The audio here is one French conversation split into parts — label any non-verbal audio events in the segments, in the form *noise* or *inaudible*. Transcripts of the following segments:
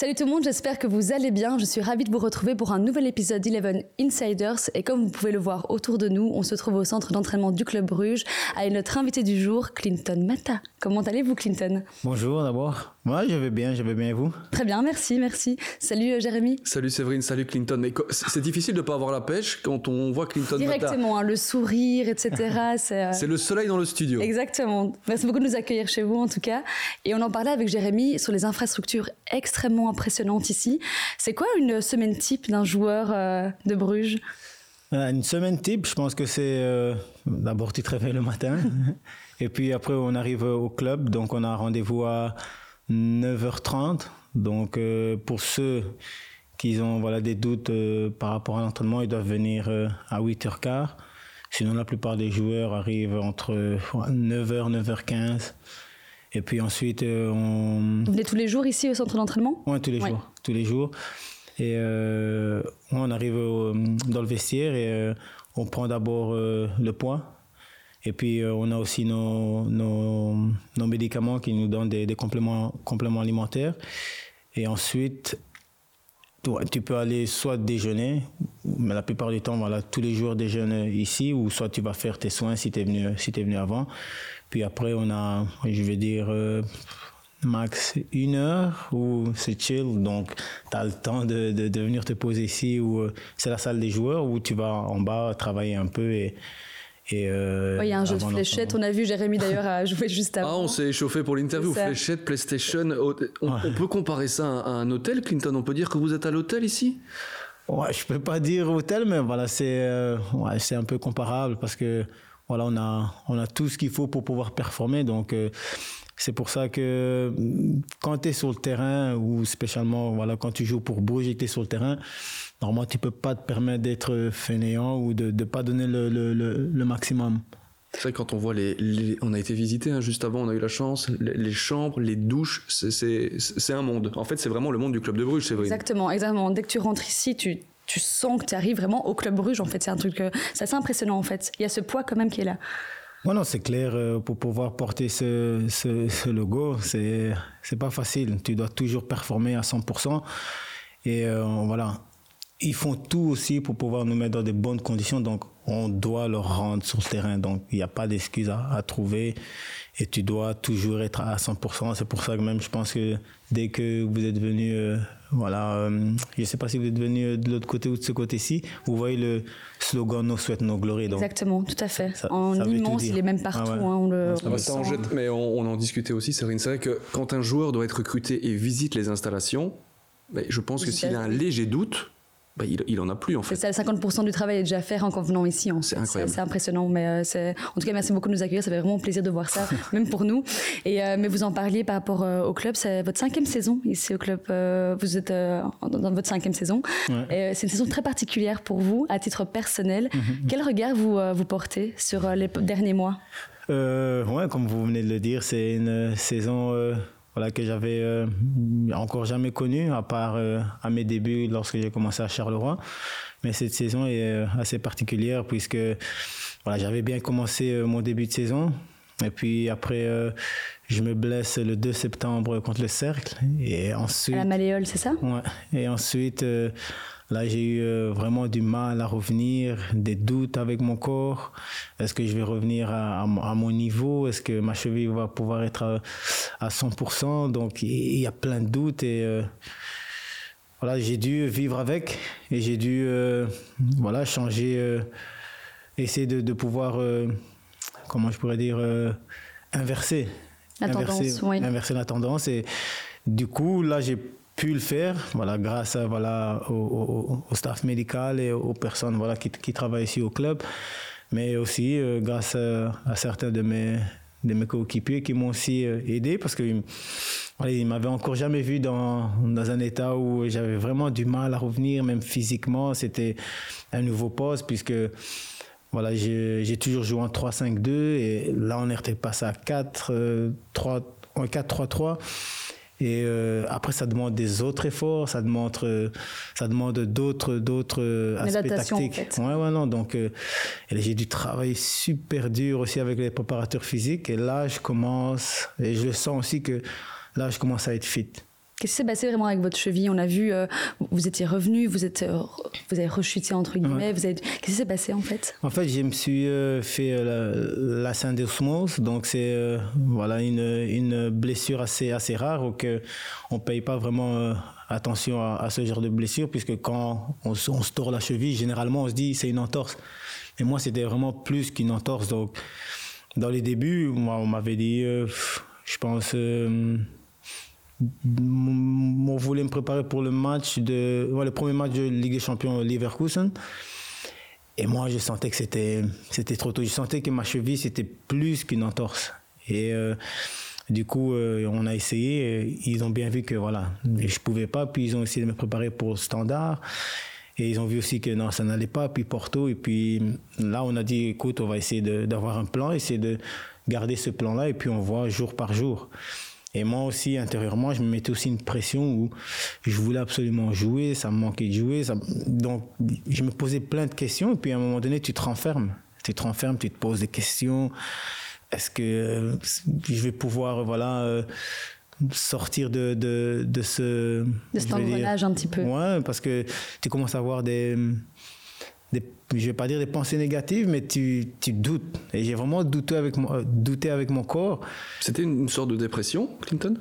Salut tout le monde, j'espère que vous allez bien. Je suis ravie de vous retrouver pour un nouvel épisode d'Eleven Insiders. Et comme vous pouvez le voir autour de nous, on se trouve au centre d'entraînement du Club Bruges avec notre invité du jour, Clinton Mata. Comment allez-vous, Clinton? Bonjour d'abord. Moi, je vais bien, je vais bien et vous? Très bien, merci, merci. Salut euh, Jérémy. Salut Séverine, salut Clinton. Mais c'est difficile de ne pas avoir la pêche quand on voit Clinton Directement, hein, le sourire, etc. *laughs* Euh, c'est le soleil dans le studio. Exactement. Merci beaucoup de nous accueillir chez vous en tout cas. Et on en parlait avec Jérémy sur les infrastructures extrêmement impressionnantes ici. C'est quoi une semaine type d'un joueur euh, de Bruges? Une semaine type, je pense que c'est d'abord tu te réveilles le matin. *laughs* et puis après on arrive au club, donc on a rendez-vous à 9h30. Donc euh, pour ceux qui ont voilà, des doutes euh, par rapport à l'entraînement, ils doivent venir euh, à 8h15. Sinon, la plupart des joueurs arrivent entre 9h, 9h15. Et puis ensuite, on... Vous venez tous les jours ici au centre d'entraînement? Oui, tous les jours. Tous les jours. Et on arrive dans le vestiaire et on prend d'abord le poids et puis, euh, on a aussi nos, nos, médicaments qui nous donnent des, compléments, compléments alimentaires. Et ensuite, tu peux aller soit déjeuner, mais la plupart du temps, voilà, tous les jours déjeuner ici, ou soit tu vas faire tes soins si tu es, venu, si es venu avant. Puis après, on a, je vais dire, euh, max une heure où c'est chill. Donc, tu as le temps de, de, venir te poser ici, ou euh, c'est la salle des joueurs, où tu vas en bas travailler un peu et euh, il y a un jeu de fléchettes. On a vu Jérémy d'ailleurs à *laughs* jouer juste avant. Ah, on s'est échauffé pour l'interview. Fléchettes, PlayStation. On, peut comparer ça à un hôtel, Clinton? On peut dire que vous êtes à l'hôtel ici? Ouais, je peux pas dire hôtel, mais voilà, c'est euh, ouais, c'est un peu comparable parce que voilà, on a on a tout ce qu'il faut pour pouvoir performer. Donc euh, c'est pour ça que quand tu es sur le terrain, ou spécialement voilà, quand tu joues pour Bruges et tu es sur le terrain, normalement tu peux pas te permettre d'être fainéant ou de ne pas donner le, le, le, maximum. C'est vrai quand on voit les, on a été visité hein, juste avant, on a eu la chance, les, chambres, les douches, c'est un monde. En fait, c'est vraiment le monde du club de Bruges, c'est vrai. Exactement, exactement. Dès que tu rentres ici, tu, tu sens que tu arrives vraiment au club Bruges. En fait, c'est un truc, euh, c'est assez impressionnant en fait. Il y a ce poids quand même qui est là. Non, c'est clair, euh, pour pouvoir porter ce, ce, ce logo, c'est, c'est pas facile. Tu dois toujours performer à 100%. Et euh, voilà, ils font tout aussi pour pouvoir nous mettre dans de bonnes conditions. Donc, on doit leur rendre sur le terrain. Donc, il n'y a pas d'excuse à, à, trouver. Et tu dois toujours être à 100%. C'est pour ça que même, je pense que dès que vous êtes venu, euh, voilà, euh, je ne sais pas si vous êtes venu euh, de l'autre côté ou de ce côté-ci, vous voyez le slogan Nos souhaite nos glories. Exactement, tout à fait. en immense, il est même partout. Ah hein, on le, on mais on, en discutait aussi, C'est vrai que quand un joueur doit être recruté et visite les installations, je pense que s'il a un léger doute, bah, il, il, en a plus en fait. C'est 50% du travail est déjà fait en venant ici. C'est incroyable. C'est impressionnant. Mais euh, c'est en tout cas, merci beaucoup de nous accueillir. Ça fait vraiment plaisir de voir ça, *laughs* même pour nous. Et euh, mais vous en parliez par rapport euh, au club. C'est votre cinquième saison ici au club. vous êtes dans votre cinquième saison. c'est une saison très particulière pour vous, à titre personnel. Mhm. Quel regard vous vous portez sur les derniers mois? Ouais, comme vous venez de le dire, c'est une saison voilà, que j'avais euh, encore jamais connu, à part euh, à mes débuts lorsque j'ai commencé à Charleroi. Mais cette saison est euh, assez particulière puisque voilà, j'avais bien commencé mon début de saison. Et puis après, je me blesse le 2 septembre contre le Cercle. Et ensuite, à la Malléole, c'est ça? Ouais. Et ensuite, Là, j'ai eu euh, vraiment du mal à revenir, des doutes avec mon corps. Est-ce que je vais revenir à, mon niveau? Est-ce que ma cheville va pouvoir être à, 100% Donc, il y a plein de doutes et euh, voilà, j'ai dû vivre avec et j'ai dû euh, voilà changer, essayer de, pouvoir, comment je pourrais dire, inverser, la inverser, tendance, oui. inverser la tendance et du coup là j'ai pu le faire, voilà, grâce à, voilà, au, staff médical et aux personnes voilà, qui, qui travaillent ici au club, mais aussi euh, grâce à, certains de mes, de mes coéquipiers qui m'ont aussi euh, aidé parce qu'ils voilà, ne m'avaient encore jamais vu dans, dans un état où j'avais vraiment du mal à revenir, même physiquement. C'était un nouveau poste puisque voilà, j'ai toujours joué en 3-5-2 et là on est passé à 4-3-3. 4-3-3. Et euh, après, ça demande des autres efforts, ça demande, euh, ça demande d'autres, d'autres euh, aspects tactiques. En fait. Ouais, ouais, non. Donc, j'ai dû travailler super dur aussi avec les préparateurs physiques. Et là, je commence, et je sens aussi que là, je commence à être fit. Qu'est-ce qui s'est passé vraiment avec votre cheville? On a vu, euh, vous étiez revenu, vous êtes, euh, vous avez rechuté entre guillemets. Vous Qu'est-ce qui s'est passé en fait? En fait, je me suis euh, fait la, syndesmose, donc c'est voilà une, une, blessure assez assez rare que on paye pas vraiment attention à, ce genre de blessure puisque quand on, on, se tord la cheville, généralement on se dit c'est une entorse. Et moi, c'était vraiment plus qu'une entorse. Donc, dans les débuts, moi, on m'avait dit, je pense on voulait me préparer pour le match de le premier match de Ligue des Champions Leverkusen. Et moi je sentais que c'était c'était trop tôt. Je sentais que ma cheville c'était plus qu'une entorse. Et euh, du coup euh, on a essayé. Ils ont bien vu que voilà je pouvais pas. Puis ils ont essayé de me préparer pour le standard. Et ils ont vu aussi que non ça n'allait pas. Puis Porto. Et puis là on a dit écoute on va essayer d'avoir un plan essayer de garder ce plan là et puis on voit jour par jour et moi aussi, intérieurement, je me mettais aussi une pression où je voulais absolument jouer, ça me manquait de jouer. Ça... Donc, je me posais plein de questions. Et puis, à un moment donné, tu te renfermes. Tu te renfermes, tu te poses des questions. Est-ce que je vais pouvoir, voilà, euh, sortir de, de, de ce... De cet engrenage un petit peu. Ouais, parce que tu commences à avoir des des, je vais pas dire des pensées négatives, mais tu, tu doutes. Et j'ai vraiment douté avec, mon, douté avec mon corps. C'était une sorte de dépression, Clinton?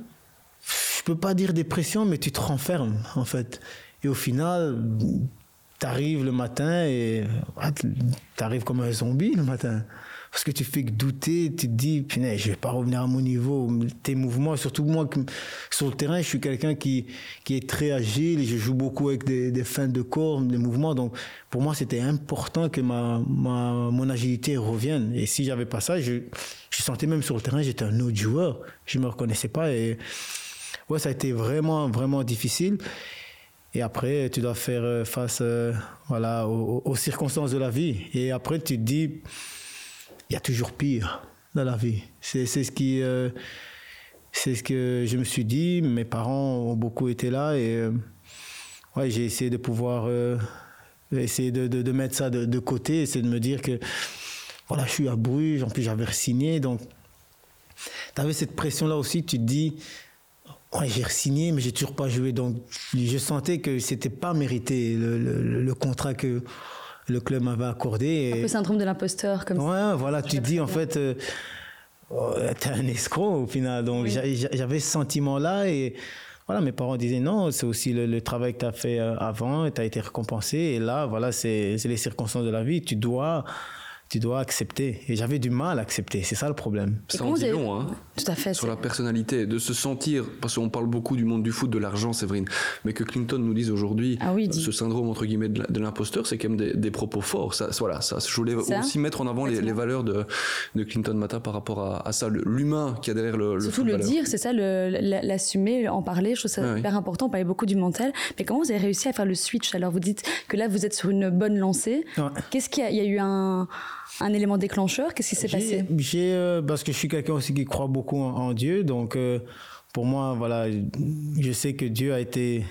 Je peux pas dire dépression, mais tu te renfermes, en fait. Et au final, tu arrives le matin et ah, tu arrives comme un zombie le matin parce que tu fais que douter, tu te dis, punaise, je vais pas revenir à mon niveau, tes mouvements, surtout moi, sur le terrain, je suis quelqu'un qui, est très agile, je joue beaucoup avec des, fins de corps, des mouvements, donc pour moi, c'était important que ma, mon agilité revienne. Et si j'avais pas ça, je, je sentais même sur le terrain, j'étais un autre joueur, je me reconnaissais pas et ouais, ça a été vraiment, vraiment difficile. Et après, tu dois faire face euh, voilà, aux, aux, circonstances de la vie. Et après, tu te dis, il y a toujours pire dans la vie. C'est ce. Euh, ce que je me suis dit. Mes parents ont beaucoup été là et euh, ouais, j'ai essayé de pouvoir euh, essayer de, mettre ça de, de côté, c'est de me dire que voilà, je suis à Bruges, en plus j'avais signé, donc tu avais cette pression là aussi, tu te dis j'ai signé mais j'ai toujours pas joué, donc je sentais que c'était pas mérité le, le contrat que le club m'avait accordé. Un peu syndrome de l'imposteur, comme ouais, voilà, tu te dis en fait, euh, oh, t'es un escroc au final. Donc j'avais ce sentiment-là et voilà, mes parents disaient non, c'est aussi le, travail que tu as fait euh, avant et tu as été récompensé. Et là, voilà, c'est les circonstances de la vie. Tu dois tu dois accepter. Et j'avais du mal à accepter, c'est ça le problème. Ça en dit long, hein, Tout à fait. Sur la personnalité, de se sentir, parce qu'on parle beaucoup du monde du foot, de l'argent, Séverine, mais que Clinton nous dise aujourd'hui, ah ce syndrome entre guillemets de l'imposteur, c'est quand même des, propos forts. Ça, voilà, ça, je voulais aussi mettre en avant les, valeurs de, de, Clinton Mata par rapport à, ça, l'humain qui a derrière le, le Surtout le dire, c'est ça, l'assumer, en parler, je trouve ça hyper important. On parlait beaucoup du mental, mais comment vous avez réussi à faire le switch? Alors vous dites que là, vous êtes sur une bonne lancée. Qu'est-ce qu'il y, y a eu un un élément déclencheur Qu'est-ce qui s'est passé? J'ai euh, parce que je suis quelqu'un aussi qui croit beaucoup en, Dieu, donc euh, pour moi, voilà, je sais que Dieu a été,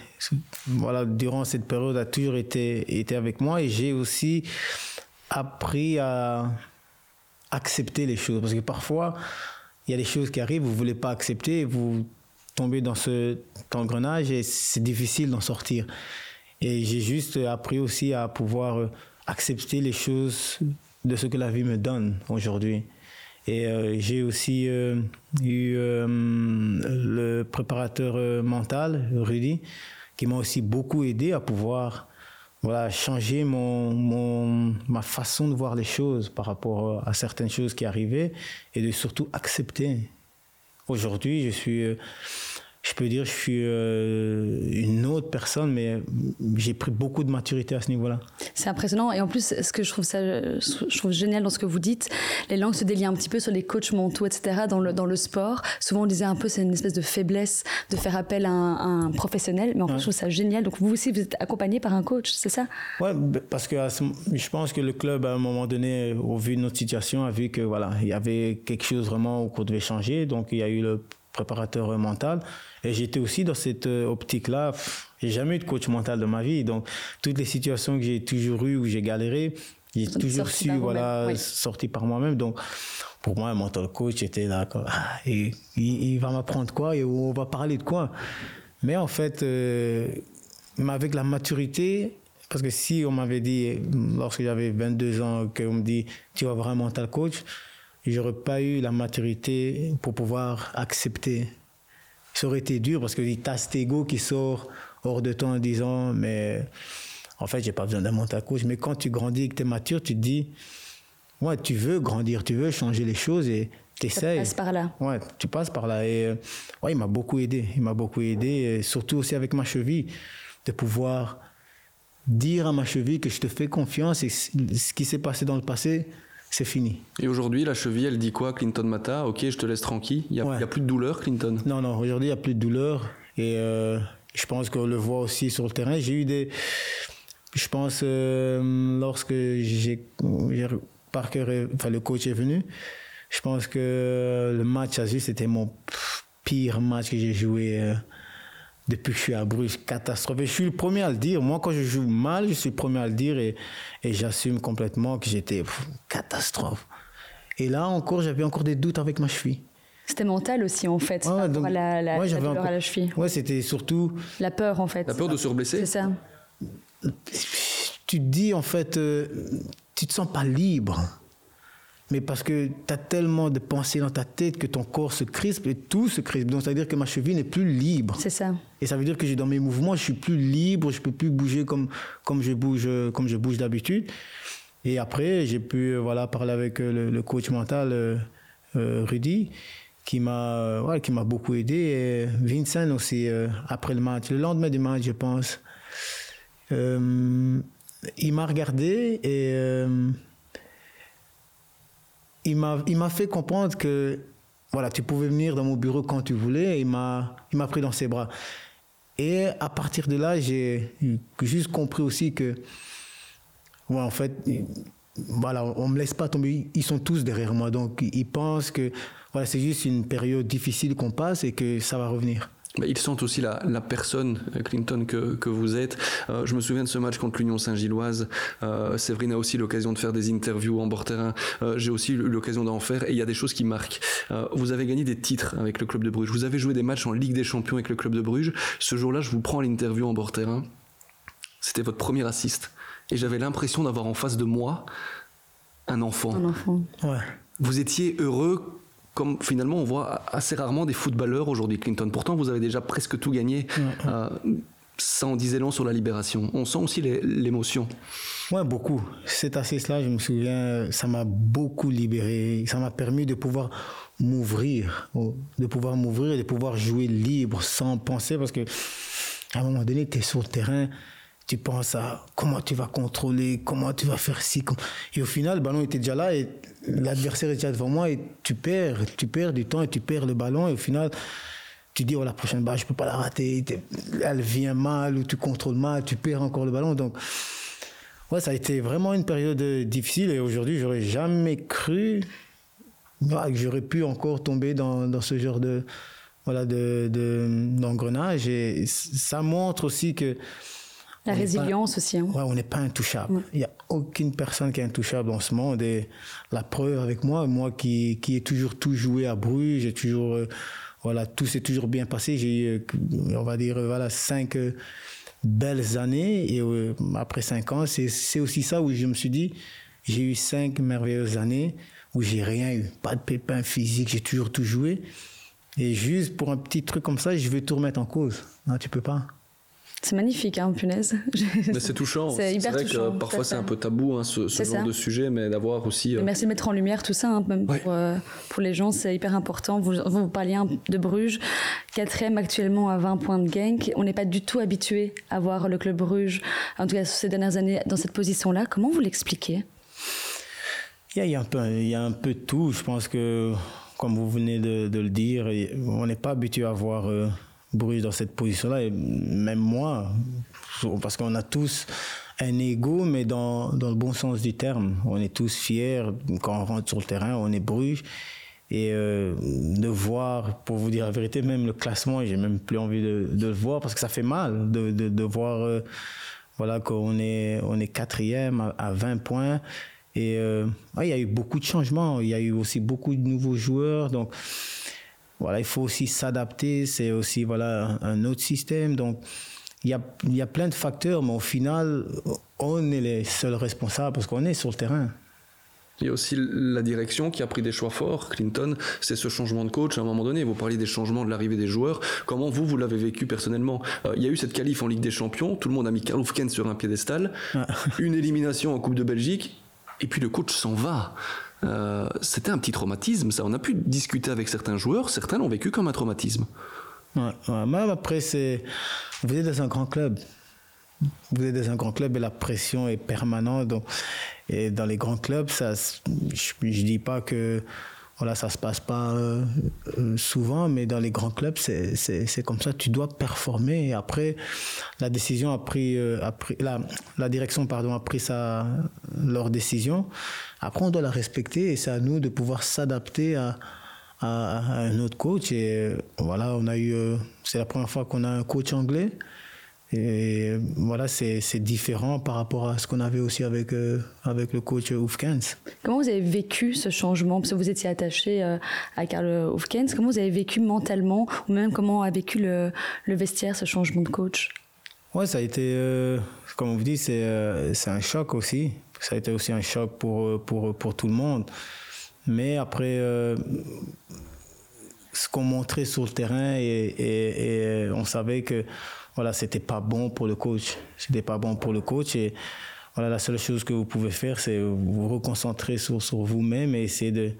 voilà, durant cette période a toujours été été avec moi et j'ai aussi appris à accepter les choses parce que parfois il y a des choses qui arrivent, vous voulez pas accepter, vous tombez dans ce engrenage et c'est difficile d'en sortir. Et j'ai juste appris aussi à pouvoir accepter les choses de ce que la vie me donne aujourd'hui. Et euh, j'ai aussi euh, eu euh, le préparateur mental, Rudy, qui m'a aussi beaucoup aidé à pouvoir voilà, changer mon, mon, ma façon de voir les choses par rapport à certaines choses qui arrivaient et de surtout accepter. Aujourd'hui, je suis je peux dire, je suis euh, une autre personne, mais j'ai pris beaucoup de maturité à ce niveau-là. C'est impressionnant. Et en plus, ce que je trouve, ça, je trouve génial dans ce que vous dites, les langues se délient un petit peu sur les coachs mentaux, etc. Dans le, dans le sport, souvent on disait un peu c'est une espèce de faiblesse de faire appel à un, professionnel, mais en fait, je trouve ça génial. Donc vous aussi, vous êtes accompagné par un coach, c'est ça? Ouais, parce que je pense que le club, à un moment donné, au vu de notre situation, a vu que voilà, il y avait quelque chose vraiment qu'on devait changer. Donc il y a eu le préparateur mental. Et j'étais aussi dans cette euh, optique-là. J'ai jamais eu de coach mental de ma vie. Donc, toutes les situations que j'ai toujours eues où j'ai galéré, j'ai toujours su, voilà, sortir par moi-même. Donc, pour moi, un mental coach était là. et, il, va m'apprendre quoi et on va parler de quoi Mais en fait, avec la maturité, parce que si on m'avait dit, lorsque j'avais 22 ans, qu'on me dit, tu vas avoir un mental coach, j'aurais pas eu la maturité pour pouvoir accepter. Ça aurait été dur parce que tu as cet ego qui sort hors de toi en disant, mais en fait, j'ai pas besoin d'un mental coach. Mais quand tu grandis et que tu es mature, tu te dis, ouais, tu veux grandir, tu veux changer les choses et tu essaies. Tu passes par là. Ouais, tu passes par là. Et ouais, il m'a beaucoup aidé. Il m'a beaucoup aidé, surtout aussi avec ma cheville, de pouvoir dire à ma cheville que je te fais confiance et ce qui s'est passé dans le passé, c'est fini. Et aujourd'hui, la cheville, elle dit quoi, Clinton Mata? Ok, je te laisse tranquille. Il n'y a, plus de douleur, Clinton? Non, non, aujourd'hui, il n'y a plus de douleur. Et euh, je pense qu'on le voit aussi sur le terrain. J'ai eu des. Je pense, euh, lorsque j'ai. Parker, enfin, le coach est venu, je pense que le match à c'était mon pire match que j'ai joué. Euh, depuis que je suis à Bruges, catastrophe. je suis le premier à le dire. Moi, quand je joue mal, je suis le premier à le dire et, et j'assume complètement que j'étais catastrophe. Et là encore, j'avais encore des doutes avec ma cheville. C'était mental aussi, en fait, ouais, donc, la, la, la douleur à la cheville. Ouais, c'était surtout... La peur, en fait. La peur de se reblesser C'est ça. Tu te dis, en fait, euh, tu te sens pas libre mais parce que tu as tellement de pensées dans ta tête que ton corps se crispe et tout se crispe. Donc, ça veut dire que ma cheville n'est plus libre. C'est ça. Et ça veut dire que dans mes mouvements, je suis plus libre, je peux plus bouger comme, comme je bouge, comme je bouge d'habitude. Et après, j'ai pu voilà, parler avec euh, le, coach mental, euh, euh, Rudy, qui m'a ouais, qui m'a beaucoup aidé. Et Vincent aussi, après le match, le lendemain du match, je pense. il m'a regardé et il m'a, fait comprendre que voilà, tu pouvais venir dans mon bureau quand tu voulais. m'a, il m'a pris dans ses bras. Et à partir de là, j'ai juste compris aussi que, en fait, voilà, on me laisse pas tomber. Ils sont tous derrière moi, donc ils pensent que voilà, c'est juste une période difficile qu'on passe et que ça va revenir. Ils sentent aussi la, personne, euh, Clinton, que, vous êtes. Euh, je me souviens de ce match contre l'Union Saint-Gilloise. Euh, Séverine a aussi l'occasion de faire des interviews en bord terrain. J'ai aussi eu l'occasion d'en faire et il y a des choses qui marquent. vous avez gagné des titres avec le club de Bruges. Vous avez joué des matchs en Ligue des Champions avec le club de Bruges. Ce jour-là, je vous prends l'interview en bord terrain. C'était votre premier assist. Et j'avais l'impression d'avoir en face de moi un enfant. Un enfant. Ouais. Vous étiez heureux comme finalement on voit assez rarement des footballeurs aujourd'hui, Clinton. Pourtant, vous avez déjà presque tout gagné. Euh, ça en disait long sur la libération. On sent aussi l'émotion. Oui, beaucoup. Cet assist-là, je me souviens, ça m'a beaucoup libéré. Ça m'a permis de pouvoir m'ouvrir, de pouvoir m'ouvrir et de pouvoir jouer libre sans penser parce que à un moment donné, tu es sur le terrain, tu penses à comment tu vas contrôler, comment tu vas faire ci. Et au final, le ballon était déjà là et l'adversaire est déjà devant moi et tu perds, tu perds du temps et tu perds le ballon et au final, tu dis, oh, la prochaine balle, je peux pas la rater, elle vient mal ou tu contrôles mal, tu perds encore le ballon. Donc, ouais, ça a été vraiment une période difficile et aujourd'hui, j'aurais jamais cru que j'aurais pu encore tomber dans, dans ce genre de, voilà, de, d'engrenage et ça montre aussi que la résilience aussi. Hein. Ouais, on n'est pas intouchable. Il n'y a aucune personne qui est intouchable en ce monde. Et la preuve avec moi, moi qui, qui ai toujours tout joué à Bruges, j'ai toujours, euh, voilà, tout s'est toujours bien passé. J'ai eu, euh, on va dire, euh, voilà, cinq belles années. Et après cinq ans, c'est aussi ça où je me suis dit, j'ai eu cinq merveilleuses années où j'ai rien eu, pas de pépin physique, j'ai toujours tout joué. Et juste pour un petit truc comme ça, je vais tout remettre en cause. Non, tu peux pas. C'est magnifique, hein, punaise. *laughs* Mais c'est touchant. C'est hyper vrai touchant, que parfois c'est un peu tabou, hein, ce, genre de sujet, mais d'avoir aussi. Euh, merci de mettre en lumière tout ça, hein, même pour, euh, pour, les gens, c'est hyper important. Vous, vous parliez de Bruges, quatrième actuellement à 20 points de Genk. On n'est pas du tout habitué à voir le club Bruges, en tout cas ces dernières années, dans cette position-là. Comment vous l'expliquez? Il y, a, un peu, il y a un peu de tout. Je pense que, comme vous venez de, le dire, on n'est pas habitué à voir. Euh, Bruges dans cette position-là, et même moi, parce qu'on a tous un ego, mais dans, dans, le bon sens du terme. On est tous fiers quand on rentre sur le terrain, on est Bruges. Et euh, de voir, pour vous dire la vérité, même le classement, j'ai même plus envie de, de, le voir parce que ça fait mal de, de, de voir euh, voilà, qu'on est, on est quatrième à, 20 points. Et euh, il y a eu beaucoup de changements, il y a eu aussi beaucoup de nouveaux joueurs. Donc, voilà, il faut aussi s'adapter. C'est aussi voilà un autre système. Donc il y a, y a plein de facteurs, mais au final, on est les seuls responsables parce qu'on est sur le terrain. Il y a aussi la direction qui a pris des choix forts. Clinton, c'est ce changement de coach à un moment donné. Vous parliez des changements de l'arrivée des joueurs. Comment vous, vous l'avez vécu personnellement? Euh, Il y a eu cette qualif en Ligue des Champions. Tout le monde a mis Karl Hufken sur un piédestal. Une élimination en Coupe de Belgique. Et puis le coach s'en va. Euh, c'était un petit traumatisme, ça. On a pu discuter avec certains joueurs. Certains l'ont vécu comme un traumatisme. Ouais, Même après, c'est. Vous êtes dans un grand club. Vous êtes dans un grand club et la pression est permanente. Et dans les grands clubs, ça, je ne dis pas que voilà, ça se passe pas euh, euh, souvent, mais dans les grands clubs, c'est comme ça. Tu dois performer. Et après, la décision a pris, euh, a pris la, la, direction pardon a pris sa leur décision. Après, on doit la respecter et c'est à nous de pouvoir s'adapter à, à, un autre coach. Et voilà, on a eu, c'est la première fois qu'on a un coach anglais. Et voilà, c'est différent par rapport à ce qu'on avait aussi avec, euh, avec le coach Oufkens. Comment vous avez vécu ce changement? Parce que vous étiez attaché euh, à Karl Oufkens. Comment vous avez vécu mentalement Ou même comment a vécu le, le vestiaire, ce changement de coach? Ouais, ça a été, euh, comme on vous dit, c'est un choc aussi. Ça a été aussi un choc pour, pour, pour tout le monde. Mais après, ce qu'on montrait sur le terrain, et, et, et on savait que voilà, c'était pas bon pour le coach. C'était pas bon pour le coach et voilà, la seule chose que vous pouvez faire, c'est vous reconcentrer sur, sur vous-même et essayer de,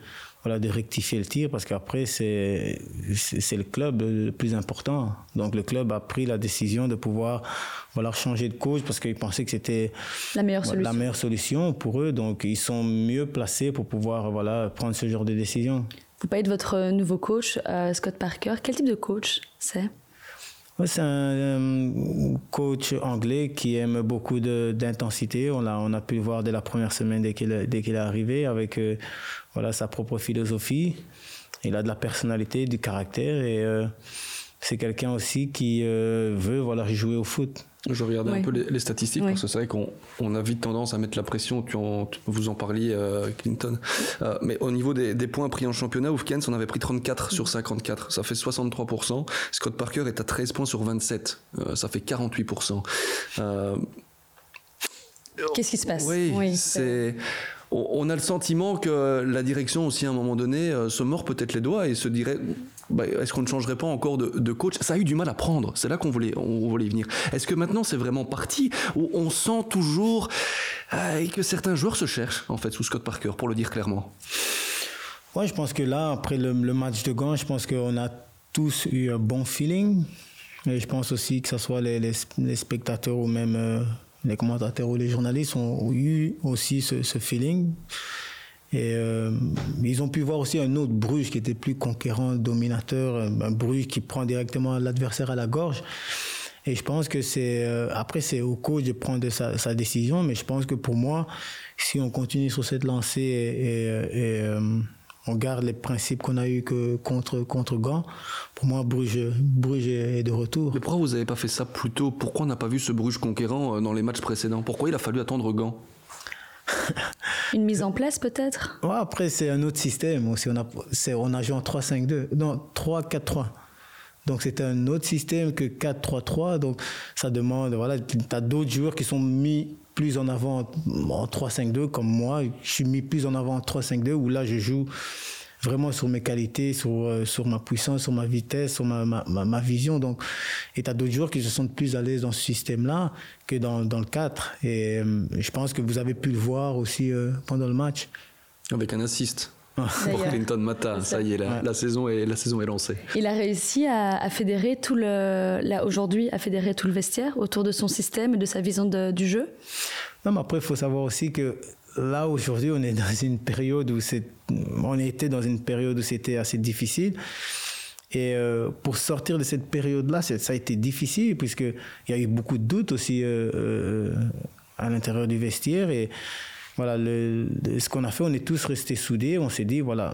voilà, de rectifier le tir parce qu'après, c'est, c'est le club le plus important. Donc, le club a pris la décision de pouvoir voilà, changer de coach parce qu'ils pensaient que c'était la meilleure, solution. la meilleure solution pour eux. Donc, ils sont mieux placés pour pouvoir voilà, prendre ce genre de décision. Vous parlez de votre nouveau coach, euh, Scott Parker. Quel type de coach c'est? C'est un coach anglais qui aime beaucoup d'intensité. On a, on a pu le voir dès la première semaine dès qu'il est arrivé avec euh, voilà, sa propre philosophie. Il a de la personnalité, du caractère et euh, c'est quelqu'un aussi qui euh, veut voilà, jouer au foot. Je regardais un peu les, statistiques parce que c'est vrai qu'on on a vite tendance à mettre la pression. Tu en, vous en parliez, euh, Clinton. Euh, mais au niveau des, des, points pris en championnat, Oufkens, on avait pris 34 sur 54. Ça fait 63%. Scott Parker est à 13 points sur 27. Euh, ça fait 48%. Qu'est-ce qui se passe? Oui, c'est on a le sentiment que la direction aussi à un moment donné se mord peut-être les doigts et se dirait bah, est-ce qu'on ne changerait pas encore de, coach? Ça a eu du mal à prendre, c'est là qu'on voulait, on voulait venir. Est-ce que maintenant c'est vraiment parti où on sent toujours euh, que certains joueurs se cherchent en fait sous Scott Parker, pour le dire clairement? Ouais, je pense que là, après le, match de Gand, je pense qu'on a tous eu un bon feeling. Et je pense aussi que ce soit les, les, spectateurs ou même euh, les commentateurs ou les journalistes ont eu aussi ce, feeling. Et euh, ils ont pu voir aussi un autre Bruges qui était plus conquérant, dominateur, un Bruges qui prend directement l'adversaire à la gorge. Et je pense que c'est euh, après c'est au coach de prendre sa, décision, mais je pense que pour moi, si on continue sur cette lancée et, euh, on garde les principes qu'on a eu que contre contre Gand, pour moi Bruges, Bruges est de retour. Mais pourquoi vous n'avez pas fait ça plus tôt? Pourquoi on n'a pas vu ce Bruges conquérant dans les matchs précédents? Pourquoi il a fallu attendre Gand? *laughs* Une mise en place peut-être? Ouais, Après, c'est un autre système aussi. On a, on a joué en 3-5-2. Non, 3-4-3. Donc c'est un autre système que 4-3-3. Donc ça demande, voilà, tu as d'autres joueurs qui sont mis plus en avant en 3-5-2 comme moi. Je suis mis plus en avant en 3-5-2 où là je joue vraiment sur mes qualités, sur, euh, sur ma puissance, sur ma vitesse, sur ma, ma, ma vision. Donc, et tu as d'autres joueurs qui se sentent plus à l'aise dans ce système-là que dans, dans, le 4. Et euh, je pense que vous avez pu le voir aussi euh, pendant le match. Avec un assist. Pour Clinton Mata, ça y est, la, la, saison est, la saison est lancée. Il a réussi à, à fédérer tout le, là aujourd'hui, à fédérer tout le vestiaire autour de son système et de sa vision de, du jeu. Non, mais après, il faut savoir aussi que là, aujourd'hui, on est dans *laughs* une période où c'est, on était dans une période où c'était assez difficile. Et euh, pour sortir de cette période-là, ça a été difficile puisqu'il y a eu beaucoup de doutes aussi euh, euh, à l'intérieur du vestiaire. Et voilà, le, ce qu'on a fait, on est tous restés soudés. On s'est dit, voilà,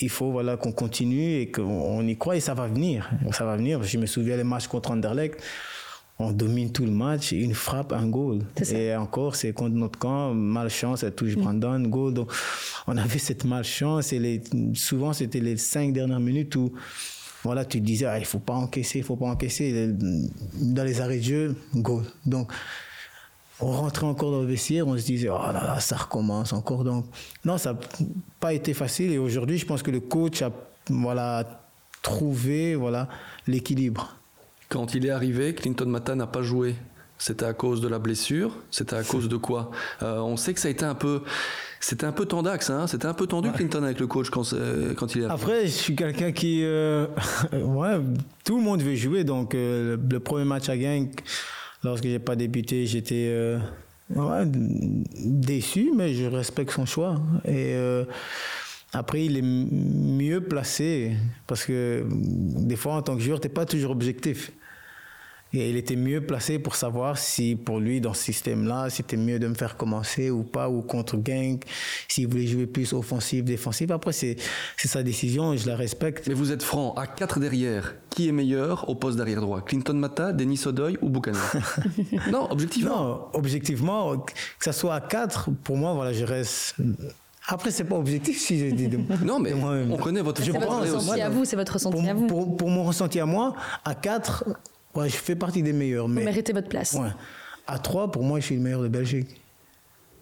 il faut voilà, qu'on continue et qu'on y croit et ça va venir. Ça va venir. Je me souviens les matchs contre Anderlecht on domine tout le match, une frappe, un goal. Et encore, c'est contre notre camp, malchance, elle touche mm. Brandon, goal. Donc, on avait cette malchance et les, souvent, c'était les cinq dernières minutes où voilà, tu disais, ah, il faut pas encaisser, il faut pas encaisser. Dans les arrêts de jeu, goal. Donc, on rentrait encore dans le vestiaire, on se disait, oh là là, ça recommence encore. Donc, non, ça n'a pas été facile. Et aujourd'hui, je pense que le coach a voilà, trouvé voilà, l'équilibre. Quand il est arrivé, Clinton Mata n'a pas joué. C'était à cause de la blessure? C'était à cause de quoi? Euh, On sait que ça a été un peu... C'était un peu tendax, hein? C'était un peu tendu Clinton avec le coach quand, quand il est arrivé. Après, je suis quelqu'un qui... Euh, *laughs* ouais, tout le monde veut jouer, donc euh, le premier match à Genk, lorsque j'ai pas débuté, j'étais déçu, mais je respecte son choix. Et après, il est mieux placé parce que des fois, en tant que joueur, tu n'es pas toujours objectif. Et il était mieux placé pour savoir si, pour lui, dans ce système-là, c'était mieux de me faire commencer ou pas, ou contre Gang, s'il voulait jouer plus offensif, défensif. Après, c'est sa décision et je la respecte. Mais vous êtes franc, à 4 derrière, qui est meilleur au poste d'arrière droit? Clinton Mata, Denis Odoy ou Buchanan? *laughs* Non, objectivement. Non, objectivement, que ça soit à 4, pour moi, voilà, je reste après, c'est pas objectif si je dis. non, mais on connaît votre. C'est votre ressenti à vous, c'est votre ressenti à vous. Pour, mon ressenti à moi, à 4, ouais, je fais partie des meilleurs. Mais, vous méritez votre place. Ouais. À 3, pour moi, je suis le meilleur de Belgique.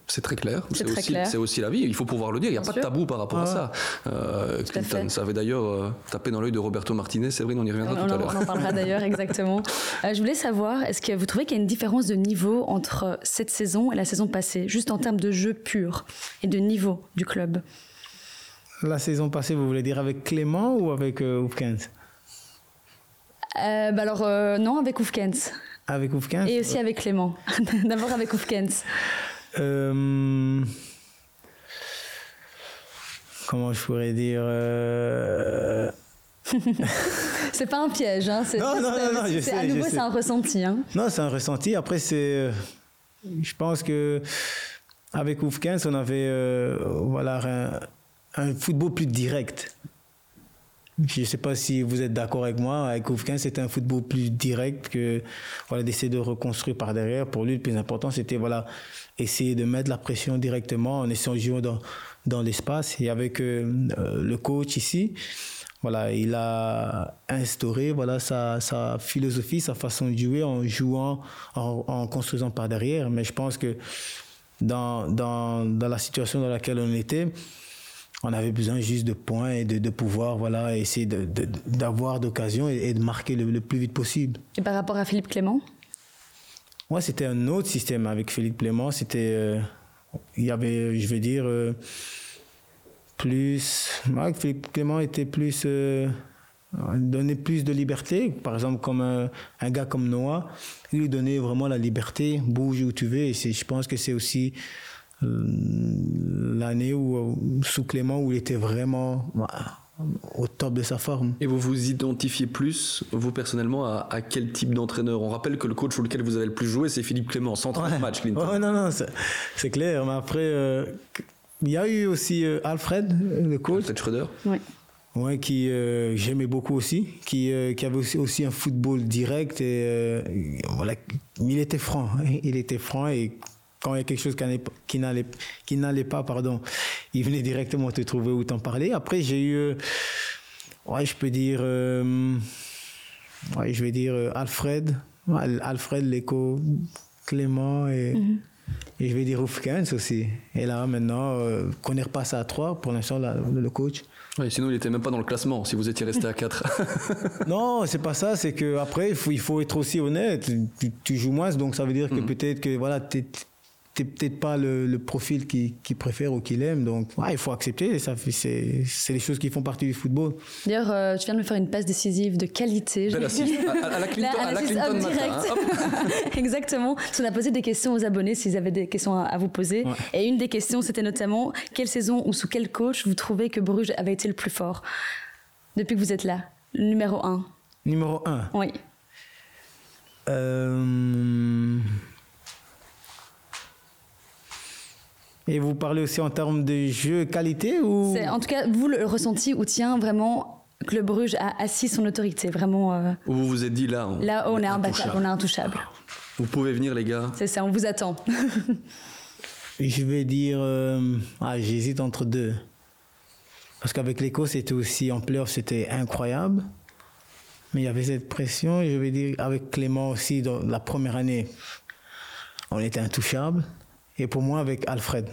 C'est très clair. C'est aussi, aussi, la vie. Il faut pouvoir le dire. Il n'y a pas de tabou par rapport à ça. Euh, Clinton, ça avait d'ailleurs euh, tapé dans l'œil de Roberto Martinez. C'est vrai, on y reviendra tout à l'heure. On en parlera d'ailleurs, *laughs* exactement. Euh, je voulais savoir, est-ce que vous trouvez qu'il y a une différence de niveau entre cette saison et la saison passée, juste en termes de jeu pur et de niveau du club? La saison passée, vous voulez dire avec Clément ou avec euh, bah Alors, non, avec Oufkens. Avec Oufkens Et aussi avec Clément. *laughs* D'abord avec Oufkens. Euh, comment je pourrais dire euh, *laughs* c'est pas un piège, hein. Non, non, non, non, je sais, À nouveau, c'est un ressenti, hein. Non, c'est un ressenti. Après, c'est, je pense que avec Oufkens, on avait, euh, voilà, un, football plus direct. Je ne sais pas si vous êtes d'accord avec moi. Avec Oufkens, c'était un football plus direct que voilà d'essayer de reconstruire par derrière. Pour lui, le plus important, c'était voilà essayer de mettre la pression directement en essayant de jouer dans, dans l'espace. Et avec euh, euh, le coach ici, voilà, il a instauré voilà, sa, sa, philosophie, sa façon de jouer en jouant, en, construisant par derrière. Mais je pense que dans, dans, dans, la situation dans laquelle on était, on avait besoin juste de points et de, de pouvoir voilà, essayer d'avoir d'occasions et, de marquer le, le, plus vite possible. Et par rapport à Philippe Clément? Moi, c'était un autre système avec Philippe Clément. C'était, euh, il y avait, je veux dire, euh, plus. Philippe Clément était plus, euh, donnait plus de liberté. Par exemple, comme un, gars comme Noah, il lui donnait vraiment la liberté, bouge où tu veux. Et je pense que c'est aussi l'année où, sous Clément où il était vraiment au top de sa forme. Et vous vous identifiez plus, vous personnellement, à, quel type d'entraîneur? On rappelle que le coach sur lequel vous avez le plus joué, c'est Philippe Clément, 130 matchs, Clinton. non, non, c'est clair. Mais après, euh, il y a eu aussi euh, Alfred, le coach. Alfred Schroeder. Oui. Ouais, qui euh, j'aimais beaucoup aussi, qui, qui avait aussi, aussi, un football direct et voilà, il était franc, il était franc et quand il y a quelque chose qui n'allait, qui n'allait pas, pardon, il venait directement te trouver ou t'en parler. Après, j'ai eu, euh, ouais, je peux dire, euh, ouais, je vais dire euh, Alfred, Alfred, l'écho, Clément et, mhm. et je vais dire Oufkens aussi. Et là, maintenant, qu'on est repassé à 3, pour l'instant, le coach. Oui, sinon il n'était même pas dans le classement si vous étiez resté à 4. *laughs* non, c'est pas ça, c'est qu'après, il faut, il faut être aussi honnête. Tu, joues moins, donc ça veut dire que mhm. peut-être que voilà, tu t'es peut-être pas le, profil qu'il qui préfère ou qu'il aime. Donc, il faut accepter. Ça, c'est, c'est les choses qui font partie du football. D'ailleurs, euh, tu viens de me faire une passe décisive de qualité. *laughs* À, à, la Clinton, à la Clinton hein. *laughs* Exactement. Parce qu'on a posé des questions aux abonnés s'ils avaient des questions à, vous poser. Et une des questions, c'était notamment quelle saison ou sous quel coach vous trouvez que Bruges avait été le plus fort depuis que vous êtes là? Numéro 1. Numéro 1 Oui. Euh... Et vous parlez aussi en termes de jeu qualité ou En tout cas, vous le ressenti où tient vraiment Club Bruges a assis son autorité, vraiment. Euh, vous vous êtes dit là. On, là, on est imbattable, on est intouchable. Vous pouvez venir, les gars. C'est ça, on vous attend. Je vais dire, euh, ah, j'hésite entre deux. Parce qu'avec l'Éco, c'était aussi en playoff, c'était incroyable. Mais il y avait cette pression. je vais dire, avec Clément aussi, dans la première année, on était intouchable. Et pour moi, avec Alfred.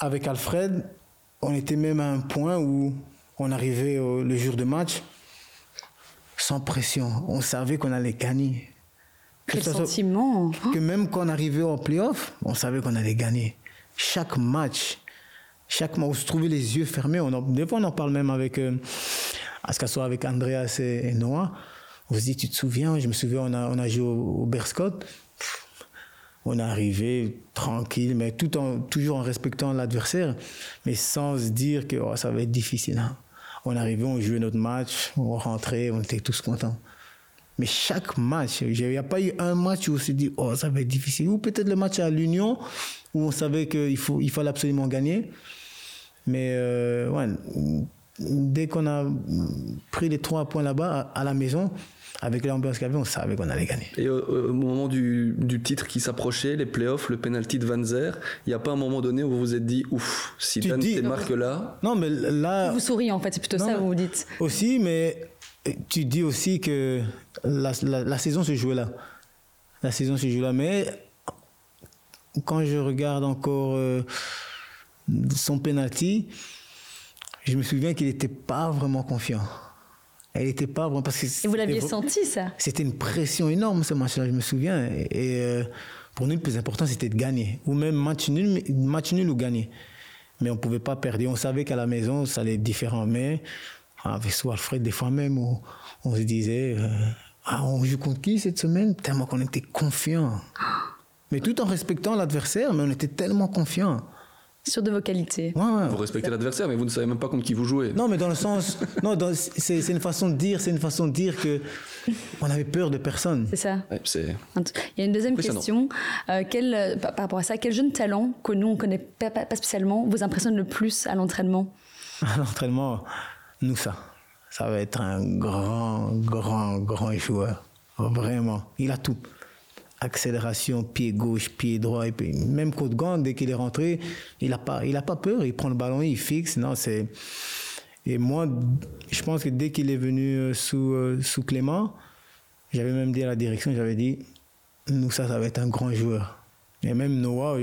Avec Alfred, on était même à un point où on arrivait le jour de match sans pression. On savait qu'on allait gagner. Quel sentiment Que même quand on arrivait au playoff, on savait qu'on allait gagner. Chaque match, chaque match, on se trouvait les yeux fermés. On des fois, on en parle même avec, euh, à ce soit avec Andreas et, Noah. On se dit, tu te souviens? Je me souviens, on a, on a joué au, au Berscott. On est arrivé tranquille, mais tout en, toujours en respectant l'adversaire, mais sans se dire que oh, ça va être difficile. Hein. On arrivait, on jouait notre match, on rentrait, on était tous contents. Mais chaque match, il n'y a pas eu un match où on s'est dit, oh, ça va être difficile. Ou peut-être le match à l'Union, où on savait qu'il il fallait absolument gagner. Mais euh, ouais, dès qu'on a pris les trois points là-bas, à, la maison, avec l'ambiance qu'il y avait, on savait qu'on allait gagner. Et au, moment du, du, titre qui s'approchait, les playoffs, le penalty de Van Zer, il n'y a pas un moment donné où vous vous êtes dit, ouf, si Dan marque là. Non, mais là. Vous souriez en fait, c'est plutôt ça, vous vous dites. Aussi, mais tu dis aussi que la, la, saison se jouait là. La saison se joue là. Mais quand je regarde encore euh, son penalty, je me souviens qu'il n'était pas vraiment confiant. Elle n'était pas vraiment parce que. Et vous l'aviez senti ça? C'était une pression énorme ce match-là, je me souviens. Et, euh, pour nous, le plus important, c'était de gagner. Ou même match nul, match nul ou gagner. Mais on ne pouvait pas perdre. On savait qu'à la maison, ça allait être différent. Mais avec Alfred, des fois même, on, on se disait, euh, ah, on joue contre qui cette semaine? Tellement qu'on était confiant. Mais tout en respectant l'adversaire, mais on était tellement confiant. Sur de vos qualités. Vous respectez l'adversaire, mais vous ne savez même pas contre qui vous jouez. Non, mais dans le sens, non, c'est une façon de dire, c'est une façon de dire que on avait peur de personne. C'est ça. Il y a une deuxième question. Euh, quel, par, rapport à ça, quel jeune talent que nous on connaît pas, pas spécialement vous impressionne le plus à l'entraînement? *laughs* À l'entraînement, nous ça ça va être un grand, grand, grand joueur. Vraiment. Il a tout. Accélération, pied gauche, pied droit. Et puis même côte gant, dès qu'il est rentré, il n'a pas, pas peur. Il prend le ballon, il fixe. Non, c'est. Et moi, je pense que dès qu'il est venu euh, sous, euh, sous Clément, j'avais même dit à la direction, j'avais dit, nous, ça, ça va être un grand joueur. Et même Noah,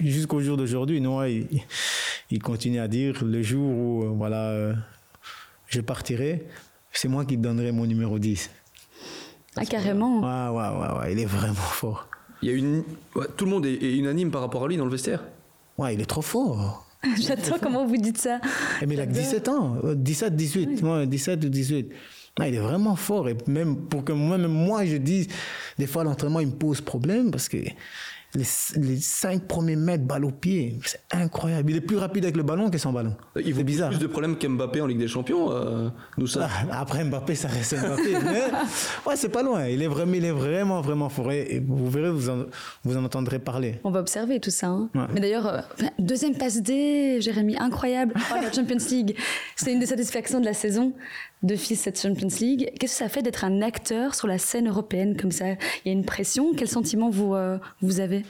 jusqu'au jour d'aujourd'hui, Noah, il, continue à dire le jour où, euh, voilà, je partirai, c'est moi qui donnerai mon numéro 10. Ah, carrément Ouais, ouais, ouais, ouais, il est vraiment fort. Il y a une... tout le monde est, unanime par rapport à lui dans le vestiaire. Ouais, il est trop fort. *laughs* J'adore comment vous dites ça. Eh, mais il a 17 ans, 17, 18, 17 ou 18. il est vraiment fort. Et même pour que moi, même moi, je dise, des fois, l'entraînement, il me pose problème parce que les, cinq premiers mètres, balle au pied. C'est incroyable. Il est plus rapide avec le ballon que sans ballon. Il vaut bizarre. plus de problèmes qu'Mbappé en Ligue des Champions, euh, nous ça. Ah, après Mbappé, ça reste Mbappé. *laughs* mais ouais, c'est pas loin. Il est vraiment, il est vraiment, vraiment fort. Et vous verrez, vous en, vous en entendrez parler. On va observer tout ça. Hein. Mais d'ailleurs, euh, deuxième passe D, Jérémy, incroyable. Oh, la Champions League, c'est une des satisfactions de la saison de cette Champions League. Qu'est-ce que ça fait d'être un acteur sur la scène européenne comme ça? Il y a une pression? Quel sentiment vous, euh, vous avez?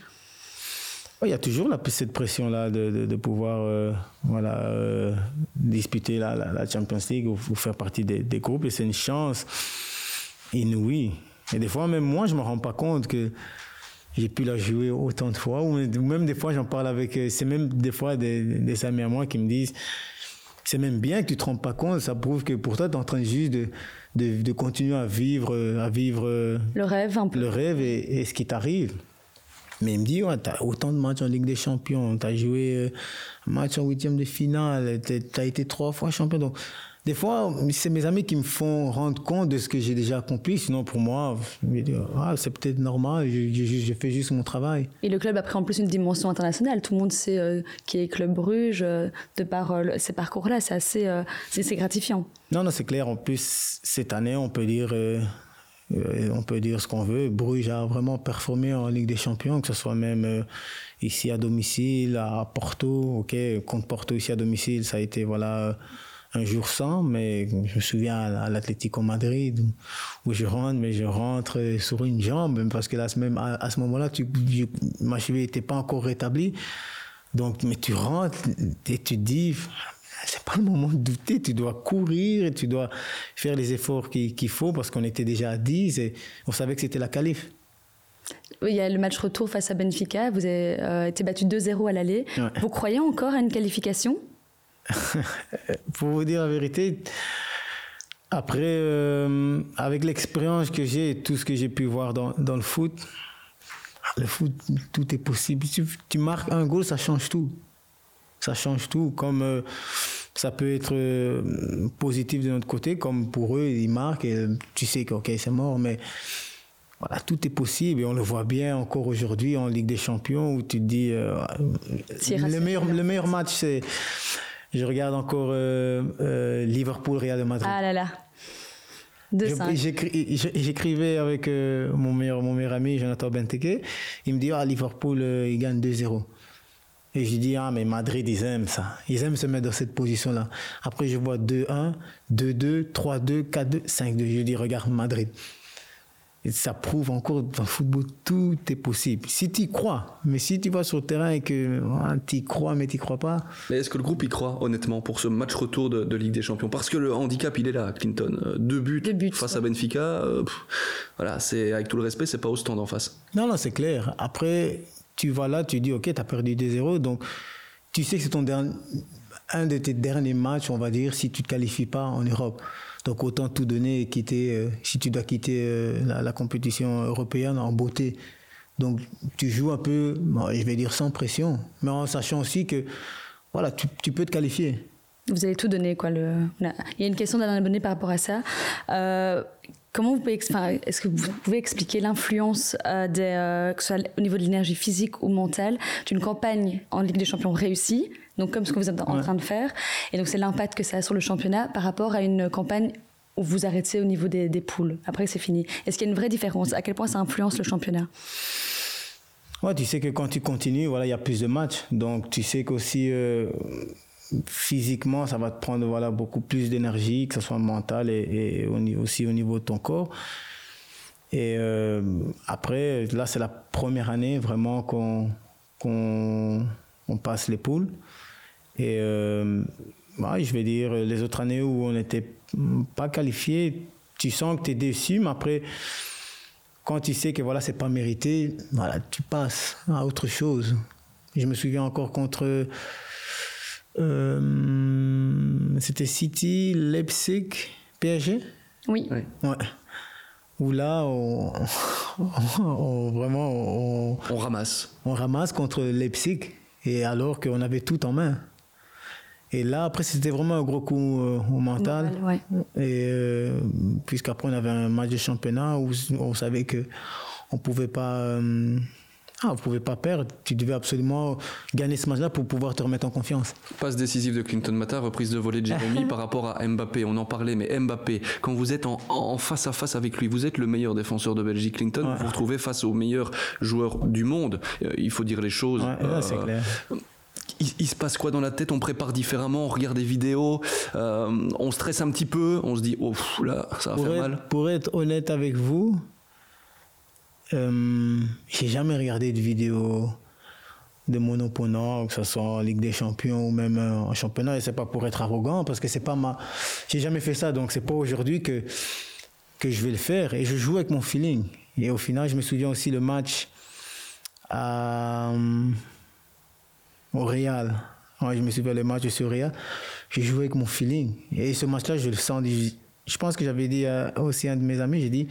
Il y a toujours cette pression-là de, de, pouvoir euh, voilà, euh, disputer la, la, Champions League ou, faire partie des, des groupes. Et c'est une chance inouïe. Et des fois, même moi, je ne me rends pas compte que j'ai pu la jouer autant de fois. Ou même des fois, j'en parle avec... C'est même des fois des amis à moi qui me disent c'est même bien que tu te rends pas compte. Ça prouve que pour toi, tu es en train juste de, de, de, continuer à vivre, à vivre le rêve, un peu. le rêve et, et ce qui t'arrive. Mais il me dit, ouais, tu as autant de matchs en Ligue des Champions, tu as joué euh, un match en huitième de finale, tu as été trois fois champion. Donc, des fois, c'est mes amis qui me font rendre compte de ce que j'ai déjà accompli. Sinon, pour moi, ah, c'est peut-être normal, je, fais juste mon travail. Et le club a pris en plus une dimension internationale. Tout le monde sait euh, qui est Club Bruges, euh, de par ces parcours-là. C'est assez c'est gratifiant. Non, non, c'est clair. En plus, cette année, on peut dire euh, on peut dire ce qu'on veut. Bruges a vraiment performé en Ligue des Champions, que ce soit même euh, ici à domicile, à Porto. Ok, contre Porto ici à domicile, ça a été voilà un jour sans, mais je me souviens à, l'Atlético Madrid où, je rentre, mais je rentre sur une jambe parce que là, même à, ce moment-là, ma cheville n'était pas encore rétablie. Donc, mais tu rentres et tu te dis, c'est pas le moment de douter, tu dois courir, et tu dois faire les efforts qu'il faut parce qu'on était déjà à 10 et on savait que c'était la qualif. Il y a le match retour face à Benfica, vous avez euh, été battu 2-0 à l'aller. Vous croyez encore à une qualification? Pour vous dire la vérité, après, euh, avec l'expérience que j'ai et tout ce que j'ai pu voir dans, dans, le foot, le foot, tout est possible. Tu, tu marques un goal, ça change tout ça change tout. Comme euh, ça peut être euh, positif de notre côté, comme pour eux, ils marquent et tu sais que c'est mort, mais voilà, tout est possible et on le voit bien encore aujourd'hui en Ligue des Champions où tu te dis euh, le meilleur le meilleur match c'est je regarde encore Liverpool Real Madrid. Ah là là. J'écrivais avec mon, meilleur, mon meilleur ami Jonathan Benteke. Il me dit ah, Liverpool, il gagne 2-0. Et je dis, ah, mais Madrid, ils aiment ça. Ils aiment se mettre dans cette position-là. Après, je vois 2-1, 2-2, 3-2, 4-2, 5-2. Je dis, regarde Madrid. Et ça prouve encore dans le football, tout est possible. Si tu y crois, mais si tu vas sur le terrain et que tu y crois, mais tu crois pas. Mais est-ce que le groupe y croit, honnêtement, pour ce match retour de, Ligue des Champions? Parce que le handicap, il est là, Clinton. Euh, deux buts, face à Benfica. Euh, voilà, c'est avec tout le respect, c'est pas au stand en face. Non, non, c'est clair. Après, tu vas là, tu dis, OK, tu as perdu 2-0. Donc, tu sais que c'est ton un de tes derniers matchs, on va dire, si tu ne te qualifies pas en Europe. Donc, autant tout donner et quitter, euh, si tu dois quitter euh, la, compétition européenne en beauté. Donc, tu joues un peu, je vais dire sans pression, mais en sachant aussi que, voilà, tu, peux te qualifier. Vous avez tout donné, quoi. Il y a une question d'un abonné par rapport à ça. Euh, Comment vous pouvez, est-ce que vous pouvez expliquer l'influence euh, que ce soit au niveau de l'énergie physique ou mentale, d'une campagne en Ligue des Champions réussie, donc comme ce que vous êtes en train de faire, et donc c'est l'impact que ça a sur le championnat par rapport à une campagne où vous arrêtez au niveau des, poules. Après, c'est fini. Est-ce qu'il y a une vraie différence? À quel point ça influence le championnat? Ouais, tu sais que quand tu continues, voilà, il y a plus de matchs. Donc, tu sais qu'aussi, euh, physiquement, ça va te prendre voilà, beaucoup plus d'énergie, que ce soit mental et, aussi au niveau de ton corps. Et euh, après, là, c'est la première année vraiment qu'on on passe les poules. Et euh, je vais dire, les autres années où on n'était pas qualifié, tu sens que tu es déçu, mais après, quand tu sais que voilà, c'est pas mérité, voilà, tu passes à autre chose. Je me souviens encore contre euh, c'était City, Leipzig, PSG Oui. Ouais. Où là, on, *laughs* vraiment. On, ramasse. On ramasse contre Leipzig, et alors qu'on avait tout en main. Et là, après, c'était vraiment un gros coup euh, au mental. Et euh, puisqu'après, on avait un match de championnat où on savait qu'on ne pouvait pas. Ah, vous ne pouvez pas perdre. Tu devais absolument gagner ce match-là pour pouvoir te remettre en confiance. Passe décisive de Clinton Mata, reprise de volée de Jérémy *laughs* par rapport à Mbappé. On en parlait, mais Mbappé, quand vous êtes en, face à face avec lui, vous êtes le meilleur défenseur de Belgique. Clinton, vous vous retrouvez face au meilleur joueur du monde. Euh, il faut dire les choses. c'est euh, clair. Il, se passe quoi dans la tête? On prépare différemment, on regarde des vidéos, euh, on stresse un petit peu, on se dit, oh là, ça va faire mal. Pour être honnête avec vous, euh, j'ai jamais regardé de vidéo de mon opponent, que ce soit en Ligue des Champions ou même euh, en championnat. Et c'est pas pour être arrogant, parce que c'est pas ma. J'ai jamais fait ça, donc c'est pas aujourd'hui que que je vais le faire. Et je joue avec mon feeling. Et au final, je me souviens aussi le match à, euh, au Real. je me souviens le match sur Real. J'ai joué avec mon feeling. Et ce match-là, je le sens. Je pense que j'avais dit aussi à un de mes amis, j'ai dit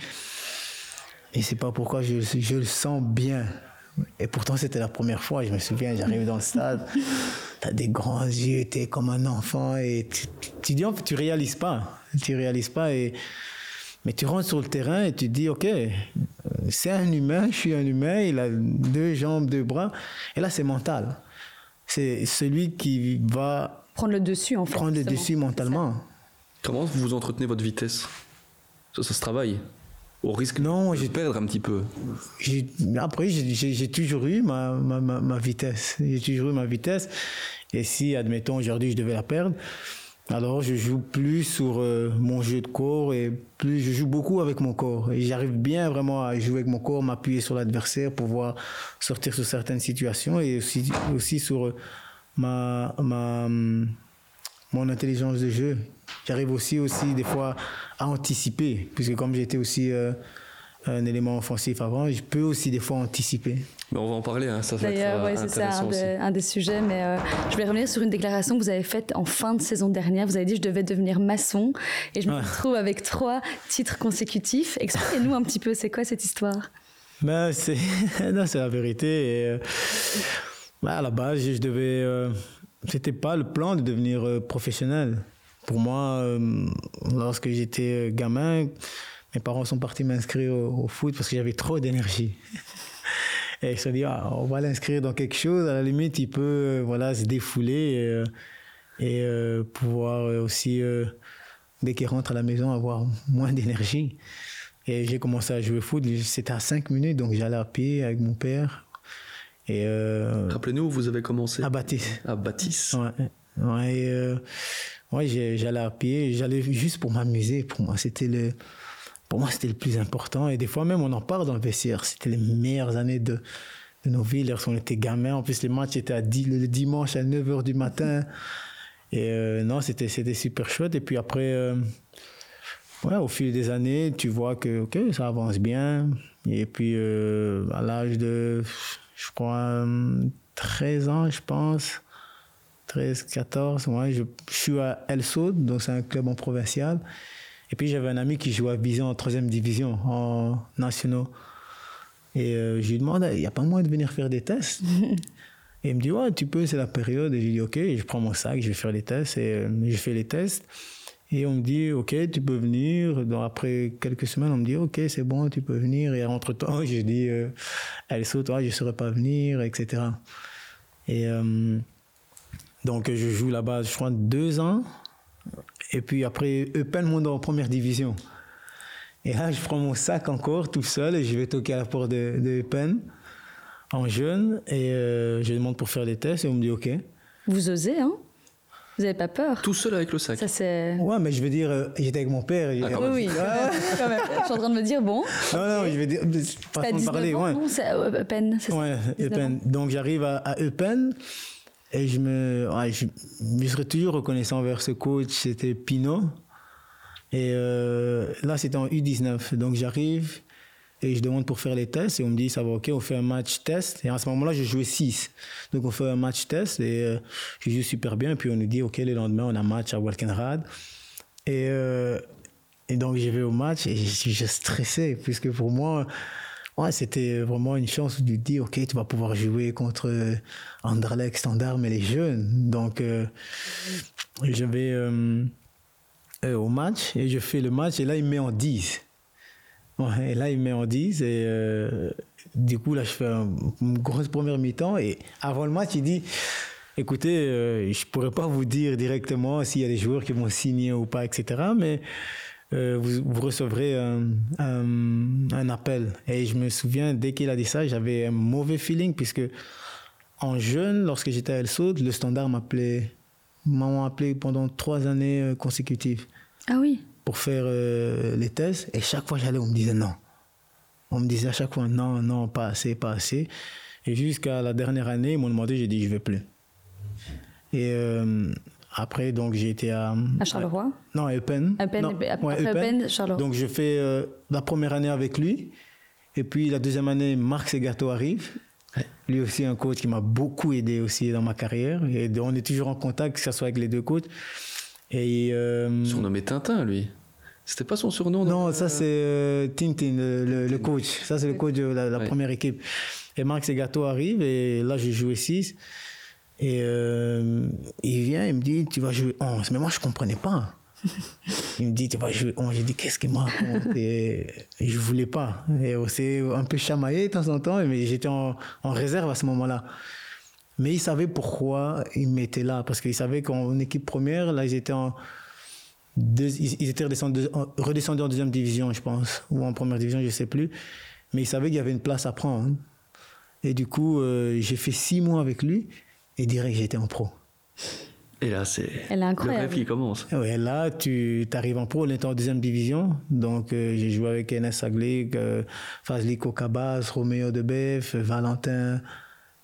et c'est pas pourquoi je, le sens bien. Et pourtant, c'était la première fois. Je me souviens, j'arrive dans le stade, tu as des grands yeux, tu es comme un enfant. Et tu, tu, dis, tu réalises pas. Tu réalises pas. Et, mais tu rentres sur le terrain et tu dis, OK, c'est un humain, je suis un humain, il a deux jambes, deux bras. Et là, c'est mental. C'est celui qui va. Prendre le dessus, en fait. Prendre le dessus mentalement. Comment vous entretenez votre vitesse? Ça, ça se travaille au risque non, de perdre un petit peu Après, j'ai toujours eu ma, ma, ma, vitesse. J'ai toujours eu ma vitesse. Et si, admettons, aujourd'hui, je devais la perdre, Alors je joue plus sur euh, mon jeu de corps et plus je joue beaucoup avec mon corps et j'arrive bien vraiment à jouer avec mon corps, m'appuyer sur l'adversaire pour pouvoir sortir sur certaines situations et aussi aussi sur euh, ma ma mon intelligence de jeu. J'arrive aussi aussi des fois à anticiper puisque comme j'étais aussi euh, un élément offensif avant, je peux aussi des fois anticiper. Mais on va en parler, hein, ça va D'ailleurs, ouais, c'est ça un, un, des sujets. Mais euh, je vais revenir sur une déclaration que vous avez faite en fin de saison dernière. Vous avez dit je devais devenir maçon et je me retrouve avec trois titres consécutifs. Expliquez-nous un petit peu, c'est quoi cette histoire? Ben, c'est *laughs* c'est la vérité. Et, euh, ben, à la base, je devais. Euh, c'était pas le plan de devenir euh, professionnel. Pour moi, euh, lorsque j'étais gamin, mes parents sont partis m'inscrire au, au, foot parce que j'avais trop d'énergie. *laughs* Et ils se sont dit, ah, on va l'inscrire dans quelque chose, à la limite, il peut euh, voilà, se défouler et, et euh, pouvoir aussi, euh, dès qu'il rentre à la maison, avoir moins d'énergie. Et j'ai commencé à jouer au foot, c'était à 5 minutes, donc j'allais à pied avec mon père. Et euh, Rappelez-nous, vous avez commencé À Baptiste. À Baptiste. Ouais. ouais, euh, ouais j'allais à pied, j'allais juste pour m'amuser. Pour moi, c'était le, pour moi, c'était le plus important. Et des fois même, on en parle dans le vestiaire. C'était les meilleures années de, de nos vies. Lorsqu'on était gamins, en plus, les matchs étaient à 10, le dimanche à 9h du matin. Et euh, non, c'était, c'était super chouette. Et puis après, euh, ouais, au fil des années, tu vois que ok, ça avance bien. Et puis, euh, à l'âge de, je crois, 13 ans, je pense, 13, 14, ouais, je, je suis à El Saud, donc c'est un club en provincial. Et puis j'avais un ami qui jouait à Vision en troisième division, en nationaux. Et euh, je lui demande, il n'y a pas moyen de venir faire des tests? *laughs* Et il me dit, ouais, tu peux, c'est la période. Et je lui dis, ok, je prends mon sac, je vais faire les tests. Et euh, je fais les tests. Et on me dit, ok, tu peux venir. Donc après quelques semaines, on me dit, ok, c'est bon, tu peux venir. Et entre-temps, *laughs* je dis, euh, elle saute, toi, je ne saurais pas venir, etc. Et donc je joue là-bas, je crois, deux ans. Et puis après, Eupen monte en première division. Et là, je prends mon sac encore tout seul et je vais toquer à la porte de, de Eupen en jeune. Et euh, je demande pour faire les tests et on me dit OK. Vous osez, hein? Vous n'avez pas peur? Tout seul avec le sac Ça, c'est. Ouais, mais je veux dire, euh, j'étais avec mon père. Ah, oui, oui. *laughs* quand même. Je suis en train de me dire, bon. Non, non, je veux dire, façon de parler. Ans, ouais. Non, c'est Eupen, c'est ouais, ça Eupen. Donc j'arrive à, à Eupen. Et je me, ouais, je, je, toujours reconnaissant envers ce coach, c'était Pinot. Et euh, là, c'était en U19. Donc j'arrive et je demande pour faire les tests et on me dit, ça va, ok, on fait un match test. Et à ce moment-là, je jouais 6. Donc on fait un match test et euh, je joue super bien. Et puis on nous dit, ok, le lendemain, on a match à Walkenrad. Et, euh, et donc je vais au match et je, je stressais, puisque pour moi, ouais, c'était vraiment une chance de dire, ok, tu vas pouvoir jouer contre Anderlecht, Standard, mais les jeunes. Donc, euh, je vais euh, euh, au match et je fais le match et là, il me met en 10. Ouais, et là, il me met en 10 et euh, du coup, là, je fais un, une grosse première mi-temps et avant le match, il dit, écoutez, euh, je pourrais pas vous dire directement s'il y a des joueurs qui vont signer ou pas, etc., mais euh, vous, vous, recevrez un, un, un, appel. Et je me souviens, dès qu'il a dit ça, j'avais un mauvais feeling, puisque en jeune, lorsque j'étais à El Saud, le standard m'appelait, m'a appelé pendant trois années consécutives. Ah oui Pour faire euh, les tests. Et chaque fois j'allais, on me disait non. On me disait à chaque fois non, non, pas assez, pas assez. Et jusqu'à la dernière année, ils m'ont demandé, j'ai dit, je vais plus. Et euh, après, donc, j'ai été à. À Charleroi à, Non, à Eupen. Eupen, non, après ouais, Eupen, Charleroi. Donc, je fais euh, la première année avec lui. Et puis, la deuxième année, Marc Segato arrive. Lui aussi, un coach qui m'a beaucoup aidé aussi dans ma carrière. Et on est toujours en contact, que ce soit avec les deux coachs. Et. Euh, Surnommé Tintin, lui. C'était pas son surnom Non, non ça, c'est euh, Tintin, le, le, le, coach. Ça, c'est le coach de la, la ouais. première équipe. Et Marc Segato arrive. Et là, j'ai joué 6. Et euh, il vient, il me dit, tu vas jouer 11. Mais moi, je ne comprenais pas. *laughs* il me dit, tu vas jouer 11. J'ai dit, qu'est-ce qu'il m'a Et je ne voulais pas. Et on s'est un peu chamaillé de temps en temps, mais j'étais en, en, réserve à ce moment-là. Mais il savait pourquoi il m'était là. Parce qu'il savait qu'en équipe première, là, ils étaient en. Deux, ils étaient redescendus, redescendus en deuxième division, je pense, ou en première division, je ne sais plus. Mais il savait qu'il y avait une place à prendre. Et du coup, euh, j'ai fait six mois avec lui et direct j'étais en pro. Et là, c'est le rêve qui commence. Ouais, là, tu arrives en pro, on est en deuxième division. Donc, euh, j'ai joué avec Enes Aglik, euh, Fazli Kokabas, Roméo Debeff, Valentin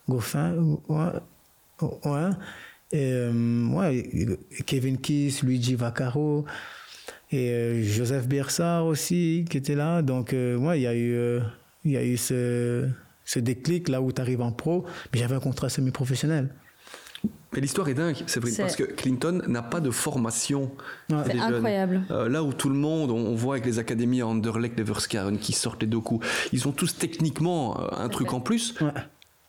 Goffin. Ouais. ouais. Et, euh, ouais, Kevin Kiss, Luigi Vaccaro et Joseph Bersard aussi qui était là. Donc, ouais, il y a eu, il y a eu ce, ce déclic là où tu arrives en pro. Mais j'avais un contrat semi-professionnel. Mais l'histoire est dingue, c'est vrai, parce que Clinton n'a pas de formation. C'est incroyable. Euh, là où tout le monde, on, voit avec les académies à Anderlecht, Leverskaren qui sortent les deux coups, ils ont tous techniquement euh, un truc en plus.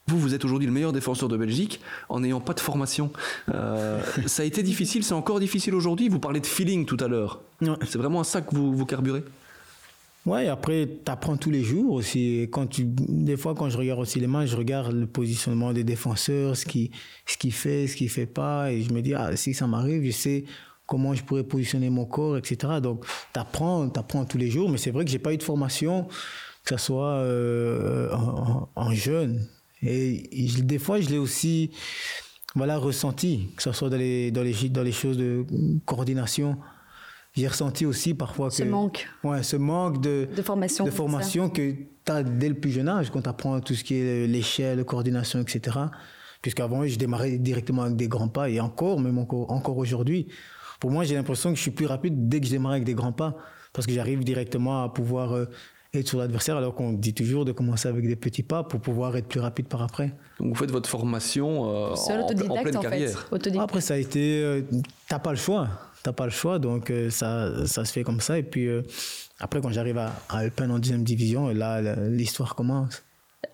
Vous, vous êtes aujourd'hui le meilleur défenseur de Belgique en n'ayant pas de formation. Euh, *laughs* ça a été difficile, c'est encore difficile aujourd'hui. Vous parlez de feeling tout à l'heure. C'est vraiment à ça que vous, vous carburez? Ouais, après, tu apprends tous les jours aussi. Quand tu, des fois, quand je regarde aussi les matchs, je regarde le positionnement des défenseurs, ce qui, ce qui fait, ce qui fait pas, et je me dis, ah, si ça m'arrive, je sais comment je pourrais positionner mon corps, etc. Donc, tu apprends, apprends tous les jours, mais c'est vrai que j'ai pas eu de formation, que ce soit euh, en, jeune. Et, des fois, je l'ai aussi voilà, ressenti, que ce soit dans les, dans les choses de coordination j'ai ressenti aussi parfois ce manque. Ouais, ce manque de, de formation, de formation que tu as dès le plus jeune âge, quand tu apprends tout ce qui est l'échelle, la coordination, etc. Puisqu'avant, je démarrais directement avec des grands pas, et encore, même encore, encore aujourd'hui. Pour moi, j'ai l'impression que je suis plus rapide dès que je démarre avec des grands pas, parce que j'arrive directement à pouvoir euh, être sur l'adversaire, alors qu'on dit toujours de commencer avec des petits pas pour pouvoir être plus rapide par après. Donc vous faites votre formation euh, en, en, pleine carrière. Après, ça a été, euh, t'as pas le choix t'as pas le choix, donc euh, ça, ça se fait comme ça. Et puis euh, après, quand j'arrive à, à Eupen en deuxième division, là, l'histoire commence.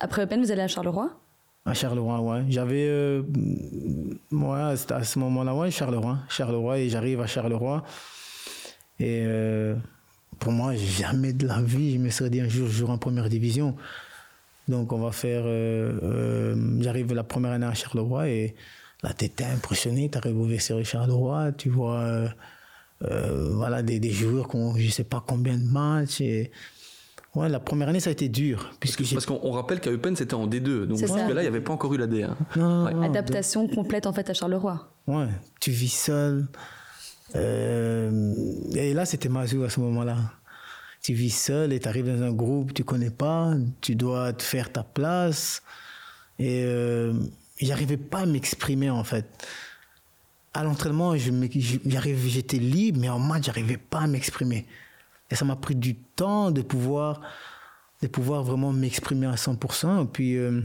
Après Eupen, vous allez à Charleroi? À Charleroi, ouais. J'avais, euh, ouais, à ce moment-là, ouais, Charleroi, Charleroi, et j'arrive à Charleroi. Et pour moi, jamais de la vie, je me serais dit un jour, je jouerai en première division. Donc on va faire, j'arrive la première année à Charleroi et Là, tu étais impressionné, tu arrives au VC Richard Leroy, tu vois euh, euh, voilà, des, des, joueurs qui ont je ne sais pas combien de matchs. Et... Ouais, la première année, ça a été dur. Puisque parce qu'on rappelle qu'à Eupen, c'était en D2. Donc, là, il n'y avait pas encore eu la D1. Adaptation complète, en fait, à Charleroi. Ouais, tu vis seul. Euh, et là, c'était Mazou à ce moment-là. Tu vis seul et tu arrives dans un groupe, tu connais pas, tu dois te faire ta place. Et j'arrivais pas à m'exprimer en fait. À l'entraînement, j'étais libre, mais en match, j'arrivais pas à m'exprimer. Et ça m'a pris du temps de pouvoir, de pouvoir vraiment m'exprimer à 100%. Et puis euh,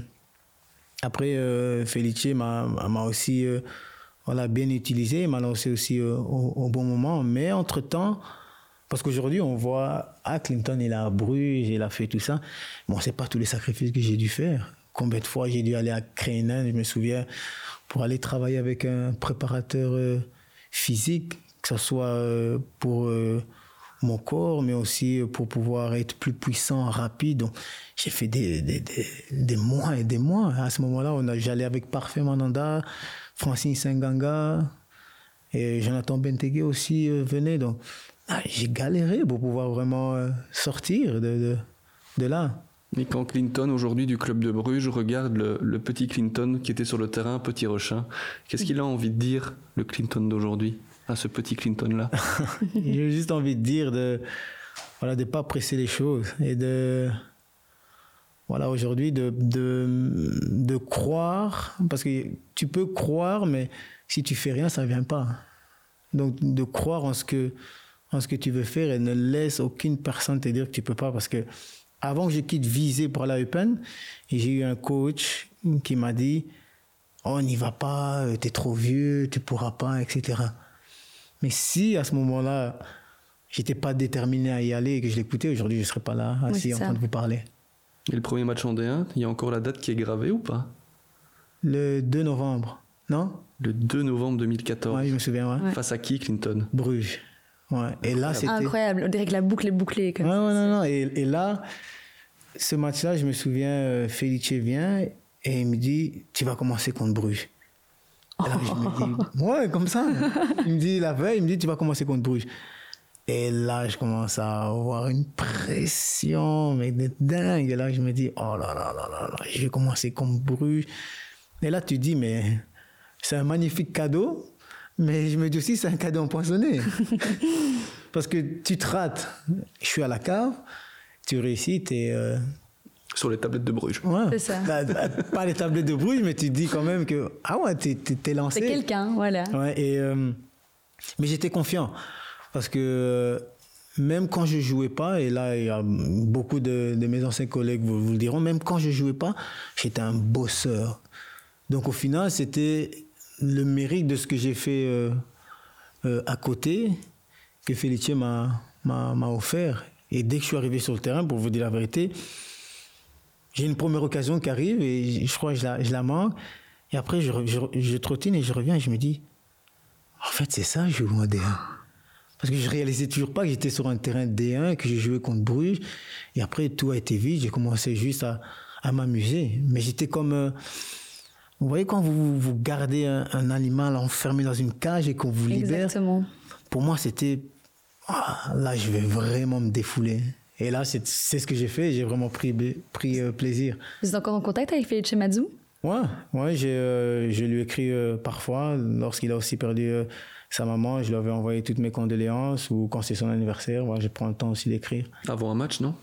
après, euh, Felice m'a aussi euh, voilà, bien utilisé, m'a lancé aussi au, bon moment. Mais entre-temps, parce qu'aujourd'hui, on voit, ah, Clinton, il a Bruges, il a fait tout ça. Bon, c'est pas tous les sacrifices que j'ai dû faire combien de fois j'ai dû aller à Crénin, je me souviens, pour aller travailler avec un préparateur euh, physique, que ce soit euh, pour euh, mon corps, mais aussi pour pouvoir être plus puissant, rapide. Donc, j'ai fait des, des, des, mois et des mois. À ce moment-là, j'allais avec Parfait Mananda, Francine Senganga et Jonathan Bentegue aussi venait. Donc, ah, j'ai galéré pour pouvoir vraiment sortir de, de là. Mais quand Clinton, aujourd'hui du club de Bruges, regarde le, petit Clinton qui était sur le terrain, petit Rochin, qu'est-ce qu'il a envie de dire, le Clinton d'aujourd'hui, à ce petit Clinton-là *laughs* J'ai juste envie de dire de voilà de pas presser les choses et de voilà aujourd'hui de, de, de croire parce que tu peux croire mais si tu fais rien ça ne vient pas. Donc de croire en ce que en ce que tu veux faire et ne laisse aucune personne te dire que tu peux pas parce que avant que je quitte Visé pour la Open, j'ai eu un coach qui m'a dit oh, On n'y va pas, tu es trop vieux, tu pourras pas, etc. Mais si à ce moment-là, j'étais pas déterminé à y aller et que je l'écoutais, aujourd'hui, je ne serais pas là, assis en train de vous parler. Et le premier match en D1, il y a encore la date qui est gravée ou pas? Le 2 novembre, non? Le 2 novembre 2014. Oui, je me souviens, ouais. Face à qui, Clinton? Bruges. Ouais. Et là, c'était... Incroyable, on dirait que la boucle est bouclée. Comme ouais, ouais, non, non. Et, et là, ce match-là, je me souviens, euh, Felice vient et il me dit Tu vas commencer contre Bruges. Et là, je me dis *laughs* Ouais, comme ça. Il me dit la veille, il me dit Tu vas commencer contre Bruges. Et là, je commence à avoir une pression, mais de dingue. Et là, je me dis Oh là là là là là, je vais commencer contre Bruges. Et là, tu dis Mais c'est un magnifique cadeau Mais je me dis aussi, c'est un cadeau empoisonné. *laughs* Parce que tu te rates. Je suis à la cave, tu réussis, tu es. Euh, Sur les tablettes de Bruges. Ouais. C'est ça. Bah, bah, pas les tablettes de Bruges, mais tu te dis quand même que. Ah ouais, tu es, lancé. C'est quelqu'un, voilà. Ouais, et, euh, mais j'étais confiant. Parce que même quand je jouais pas, et là, il y a beaucoup de, mes anciens collègues vous, vous, le diront, même quand je jouais pas, j'étais un bosseur. Donc au final, c'était le mérite de ce que j'ai fait euh, euh, à côté que Felice m'a offert. Et dès que je suis arrivé sur le terrain, pour vous dire la vérité, j'ai une première occasion qui arrive et je crois que je la, je la manque. Et après, je, je, je, trottine et je reviens et je me dis, en fait, c'est ça, je joue en D1. Parce que je réalisais toujours pas que j'étais sur un terrain D1, que j'ai joué contre Bruges. Et après, tout a été vite. J'ai commencé juste à, à m'amuser. Mais j'étais comme... Euh, vous voyez quand vous, vous gardez un, animal enfermé dans une cage et qu'on vous libère Exactement. Pour moi, c'était... Ah, là, je vais vraiment me défouler. Et là, c'est ce que j'ai fait. J'ai vraiment pris, pris euh, plaisir. Vous êtes encore en contact avec Felice Mazzu Ouais, ouais j'ai, euh, je lui écris euh, parfois. Lorsqu'il a aussi perdu sa maman, je lui avais envoyé toutes mes condoléances. Ou quand c'est son anniversaire, ouais, je prends le temps aussi d'écrire. Avant un match, non?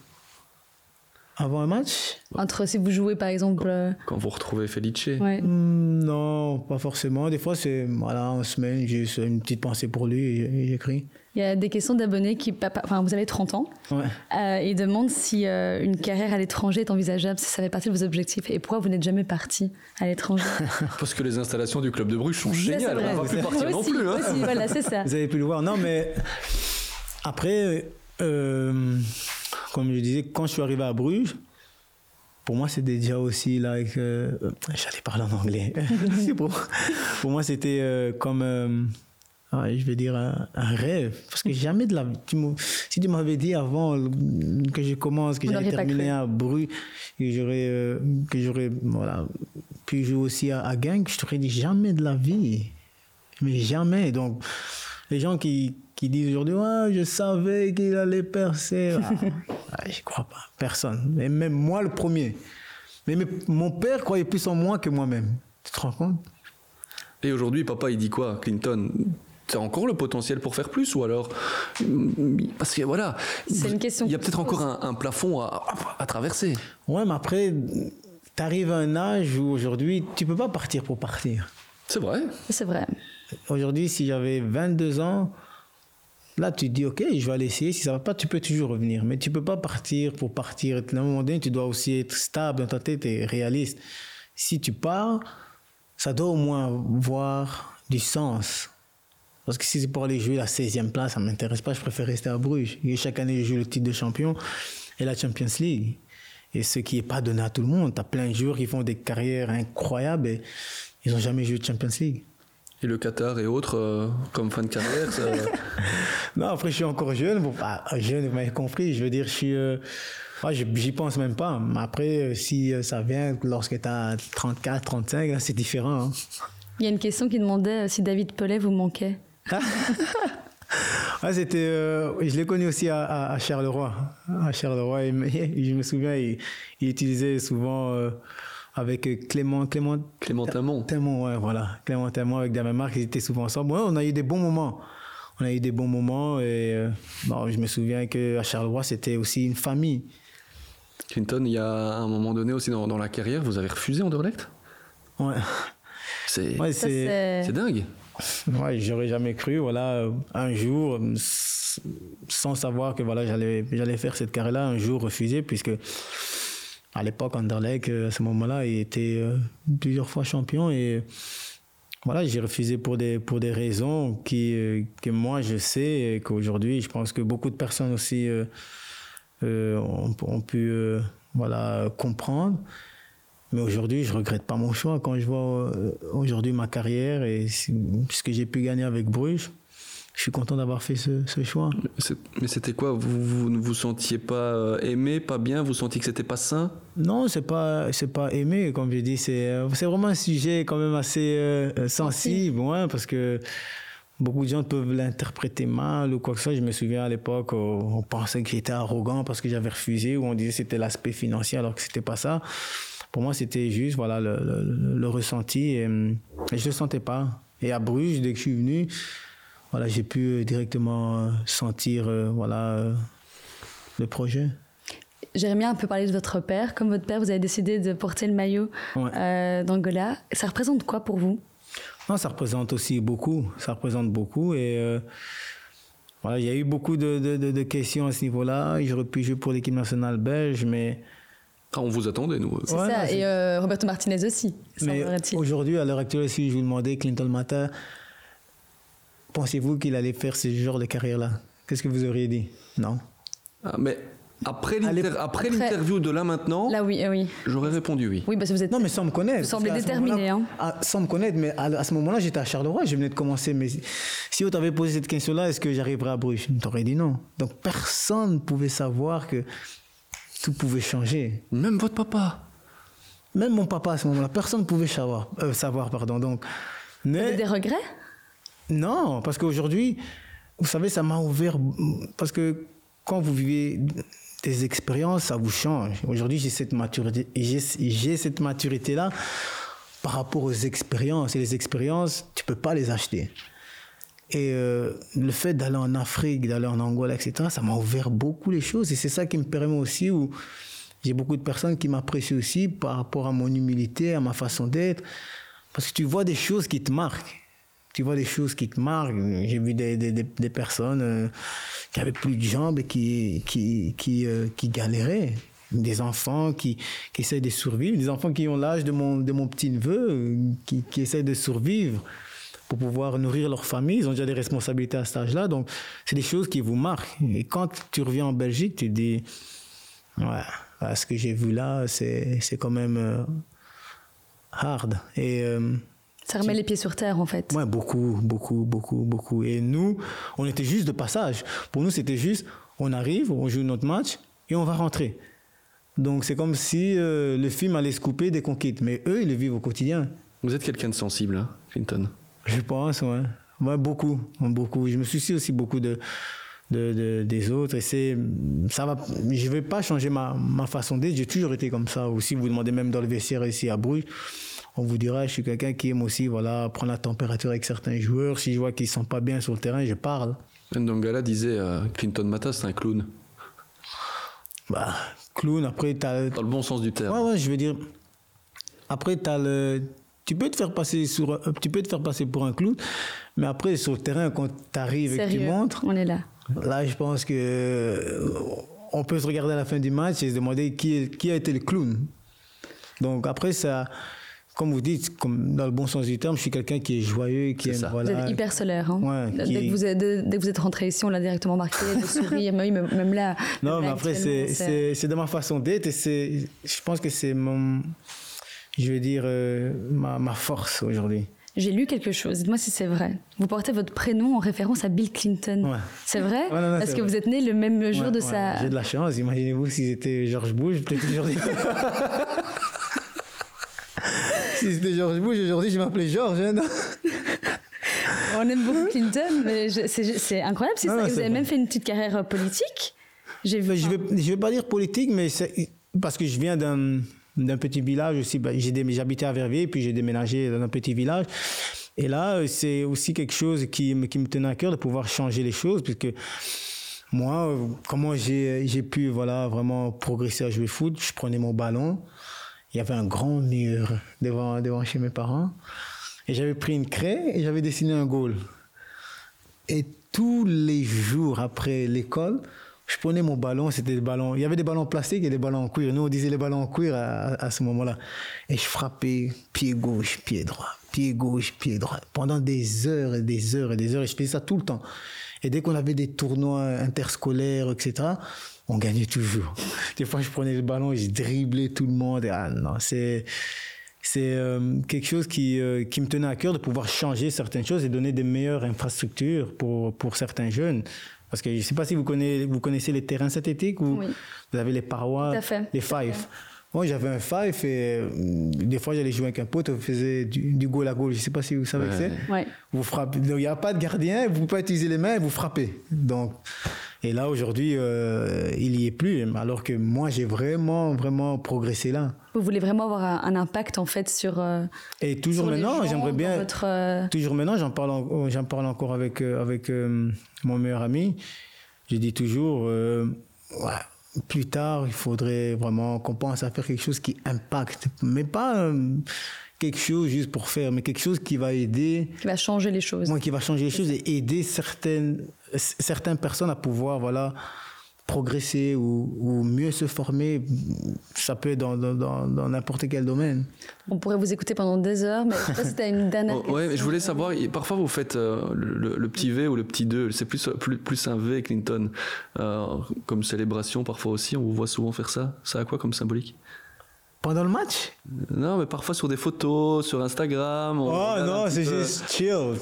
Avant un match Entre si vous jouez par exemple. Euh, quand, vous retrouvez Felice ouais. Hmm, non, pas forcément. Des fois, c'est voilà, en semaine, j'ai une petite pensée pour lui et j'écris. Il y a des questions d'abonnés qui. Enfin, vous avez 30 ans. Ouais. Euh, ils demandent si euh, une carrière à l'étranger est envisageable, si ça fait partie de vos objectifs. Et pourquoi vous n'êtes jamais parti à l'étranger? *laughs* Parce que les installations du club de Bruges sont géniales. On ne va plus partir non plus. Hein. Aussi, voilà, c'est ça. Vous avez pu le voir. Non, mais après. Euh, comme je disais, quand je suis arrivé à Bruges, pour moi, c'était déjà aussi, like, euh, j'allais parler en anglais. *laughs* pour, pour moi, c'était euh, comme, euh, ah, je vais dire, un, rêve. Parce que jamais de la si tu m'avais dit avant que je commence, que j'allais terminer à Bruges, que j'aurais, que j'aurais, voilà, pu jouer aussi à, à Genk, je t'aurais dit jamais de la vie. Mais jamais. Donc, les gens qui, qui disent aujourd'hui ouais, je savais qu'il allait percer. Ah, *laughs* ah, je crois pas. Personne. Et même moi le premier. Mais, mon père croyait plus en moi que moi-même. Tu te rends compte? Et aujourd'hui, papa, il dit quoi, Clinton? Tu as encore le potentiel pour faire plus ou alors parce que voilà c'est une question il y a peut-être encore un, plafond à, à, traverser ouais mais après tu arrives à un âge où aujourd'hui tu peux pas partir pour partir c'est vrai c'est vrai aujourd'hui si j'avais 22 ans Là, tu dis, OK, je vais aller essayer. Si ça va pas, tu peux toujours revenir. Mais tu peux pas partir pour partir. À un moment donné, tu dois aussi être stable dans ta tête et réaliste. Si tu pars, ça doit au moins avoir du sens. Parce que si c'est pour aller jouer la 16e place, ça ne m'intéresse pas. Je préfère rester à Bruges. Et chaque année, je joue le titre de champion et la Champions League. Et ce qui n'est pas donné à tout le monde. Tu as plein de joueurs qui font des carrières incroyables et ils n'ont jamais joué de Champions League. Et le Qatar et autres, euh, comme fin de carrière *laughs* Non, après, je suis encore jeune. Bon, pas jeune, vous m'avez compris. Je veux dire, je suis. Euh, j'y pense même pas. Mais après, euh, si ça vient lorsque tu as 34, 35, c'est différent. Hein. Il y a une question qui demandait si David Pellet vous manquait. *laughs* ah, c'était, je l'ai connu aussi à, à, Charleroi. À Charleroi, *laughs* je me souviens, il, il utilisait souvent avec Clément Clément Clément Tamon. Tamon, ouais, voilà. Clément Tamon avec Damien Marc, ils étaient souvent ensemble. Ouais, on a eu des bons moments. On a eu des bons moments et euh, bon, je me souviens qu'à Charleroi, c'était aussi une famille. Clinton, il y a un moment donné aussi dans, dans la carrière, vous avez refusé Anderlecht? Ouais. C'est ouais, c'est dingue. Ouais, j'aurais jamais cru, voilà, un jour, sans savoir que voilà, j'allais j'allais faire cette carrière-là, un jour refusé, puisque à l'époque, Anderlecht, à ce moment-là, il était euh, plusieurs fois champion et voilà, j'ai refusé pour des, pour des raisons qui, euh, que moi je sais et qu'aujourd'hui, je pense que beaucoup de personnes aussi euh, ont, pu voilà, comprendre. Mais aujourd'hui, je regrette pas mon choix quand je vois aujourd'hui ma carrière et ce que j'ai pu gagner avec Bruges je suis content d'avoir fait ce, choix. Mais c'était quoi? Vous, ne vous, sentiez pas euh, aimé, pas bien? Vous sentiez que c'était pas sain? Non, c'est pas c'est pas aimé comme je dis. C'est euh, c'est vraiment un sujet quand même assez euh, sensible, ouais, parce que beaucoup de gens peuvent l'interpréter mal ou quoi que ce soit. Je me souviens à l'époque, on pensait que j'étais arrogant parce que j'avais refusé ou on disait que c'était l'aspect financier alors que c'était pas ça. Pour moi, c'était juste voilà le, le, ressenti et, et je le sentais pas. Et à Bruges, dès que je suis venu, voilà, j'ai pu directement sentir voilà, le projet. Jérémy a un peu parlé de votre père. Comme votre père, vous avez décidé de porter le maillot d'Angola. Ça représente quoi pour vous? Non, ça représente aussi beaucoup. Ça représente beaucoup. Et voilà, il y a eu beaucoup de, de, questions à ce niveau-là. J'aurais pu jouer pour l'équipe nationale belge, mais. Ah, on vous attendait, nous. C'est ça, et euh, Roberto Martinez aussi. Mais aujourd'hui, à l'heure actuelle, si je vous demandais, Clinton Mata, pensez-vous qu'il allait faire ce genre de carrière-là? Qu'est-ce que vous auriez dit? Non? Ah, Mais après l'interview de là maintenant, là oui, oui. j'aurais répondu oui. Oui, parce que vous êtes. Non, mais sans me connaître. Vous semblez déterminé. Hein. À, sans me connaître, mais à, ce moment-là, j'étais à Charleroi, je venais de commencer. Mais si on t'avait posé cette question-là, est-ce que j'arriverais à Bruges? T'aurais dit non. Donc personne ne pouvait savoir que tout pouvait changer. Même votre papa. Même mon papa à ce moment-là, personne ne pouvait savoir. Euh, savoir, pardon. Donc. Mais... Vous avez des regrets? Non, parce qu'aujourd'hui, vous savez, ça m'a ouvert. Parce que quand vous vivez des expériences, ça vous change. Aujourd'hui, j'ai cette maturité, j'ai cette maturité-là par rapport aux expériences. Et les expériences, tu peux pas les acheter. Et euh, le fait d'aller en Afrique, d'aller en Angola, etc., ça m'a ouvert beaucoup les choses. Et c'est ça qui me permet aussi, où j'ai beaucoup de personnes qui m'apprécient aussi par rapport à mon humilité, à ma façon d'être. Parce que tu vois des choses qui te marquent tu vois des choses qui te marquent. J'ai vu des, des, des, personnes euh, qui avaient plus de jambes et qui, qui, qui, euh, qui galéraient. Des enfants qui, qui essayent de survivre, des enfants qui ont l'âge de mon, de mon petit-neveu, qui, qui essayent de survivre pour pouvoir nourrir leur famille. Ils ont déjà des responsabilités à cet âge-là. Donc, c'est des choses qui vous marquent. Et quand tu reviens en Belgique, tu te dis, ouais, ce que j'ai vu là, c'est quand même euh, hard. Et ça remet les pieds sur terre, en fait. Ouais, beaucoup, beaucoup, beaucoup, beaucoup. Et nous, on était juste de passage. Pour nous, c'était juste, on arrive, on joue notre match et on va rentrer. Donc, c'est comme si euh, le film allait se couper dès qu'on quitte. Mais eux, ils le vivent au quotidien. Vous êtes quelqu'un de sensible, hein, Clinton Je pense, ouais. Ouais, beaucoup, beaucoup. Je me soucie aussi beaucoup de, de, des autres. Et c'est, ça va, je vais pas changer ma, ma façon d'être. J'ai toujours été comme ça. Aussi, vous demandez même dans le vestiaire ici à Bruges on vous dira, je suis quelqu'un qui aime aussi voilà, prendre la température avec certains joueurs. Si je vois qu'ils ne sont pas bien sur le terrain, je parle. Ndongala disait euh, Clinton Mata, c'est un clown. Bah, clown, après, tu as. Dans le bon sens du terme. Ouais, ouais, je veux dire. Après, tu as le. Tu peux, te faire passer sur, tu peux te faire passer pour un clown, mais après, sur le terrain, quand tu arrives et que tu montres. On est là. Là, je pense que. Euh, on peut se regarder à la fin du match et se demander qui, qui a été le clown. Donc après, ça comme vous dites, comme dans le bon sens du terme, je suis quelqu'un qui est joyeux, qui aime. Voilà, vous êtes hyper solaire. Hein. dès, que vous êtes, dès, que vous êtes, rentré ici, on l'a directement marqué, de *laughs* sourire, même, même là. Non, mais après, c'est de ma façon d'être et je pense que c'est mon. Je veux dire, euh, ma, ma force aujourd'hui. J'ai lu quelque chose, dites-moi si c'est vrai. Vous portez votre prénom en référence à Bill Clinton. Ouais. C'est vrai Est-ce que vous êtes né le même jour de sa. J'ai de la chance, imaginez-vous si c'était George Bush, peut-être aujourd'hui. *laughs* si c'était George Bush, aujourd'hui je m'appelais George. Hein, *laughs* On aime beaucoup Clinton, mais c'est incroyable. ça. Vous avez même fait une petite carrière euh, politique. je ne vais, je vais pas dire politique, mais parce que je viens d'un d'un petit village aussi. Bah, j'habitais à Verviers, puis j'ai déménagé dans un petit village. Et là, c'est aussi quelque chose qui, qui, me tenait à cœur de pouvoir changer les choses, puisque moi, comment j'ai pu voilà, vraiment progresser à jouer au foot, je prenais mon ballon, il y avait un grand mur devant, devant chez mes parents. Et j'avais pris une craie et j'avais dessiné un goal. Et tous les jours après l'école, je prenais mon ballon, c'était des ballons, il y avait des ballons plastiques et des ballons en cuir. Nous, on disait les ballons en cuir à, ce moment-là. Et je frappais pied gauche, pied droit, pied gauche, pied droit, pendant des heures et des heures et des heures. Et je faisais ça tout le temps. Et dès qu'on avait des tournois interscolaires, etc., on gagnait toujours. Des fois, je prenais le ballon et je driblais tout le monde. ah non, c'est c'est euh, quelque chose qui, euh, qui me tenait à cœur de pouvoir changer certaines choses et donner des meilleures infrastructures pour, pour certains jeunes. Parce que je ne sais pas si vous connaissez, vous connaissez les terrains synthétiques ou vous avez les parois, les fives. Moi, j'avais un five et euh, des fois, j'allais jouer avec un pote, on faisait du, du goal à goal. Je ne sais pas si vous savez ce que c'est. Vous frappez. Il n'y a pas de gardien, vous ne pouvez pas utiliser les mains, vous frappez. Donc, et là, aujourd'hui, euh, il n'y est plus. Alors que moi, j'ai vraiment, vraiment progressé là. Vous voulez vraiment avoir un, impact en fait sur. et toujours maintenant, j'aimerais bien. Toujours maintenant, j'en parle, j'en parle encore avec avec mon meilleur ami. Je dis toujours, plus tard, il faudrait vraiment qu'on pense à faire quelque chose qui impacte, mais pas quelque chose juste pour faire, mais quelque chose qui va aider. Qui va changer les choses. Moi, qui va changer les choses et aider certaines, certaines personnes à pouvoir, voilà, progresser ou, mieux se former. Ça peut être dans n'importe quel domaine. On pourrait vous écouter pendant des heures, mais je c'était une *laughs* dernière oh, Ouais, mais je voulais savoir, parfois vous faites euh, le, petit V ou le petit 2, c'est plus, plus, plus un V, Clinton, euh, comme célébration parfois aussi, on vous voit souvent faire ça. Ça a quoi comme symbolique? Pendant le match? Non, mais parfois sur des photos, sur Instagram. oh non, c'est juste chill.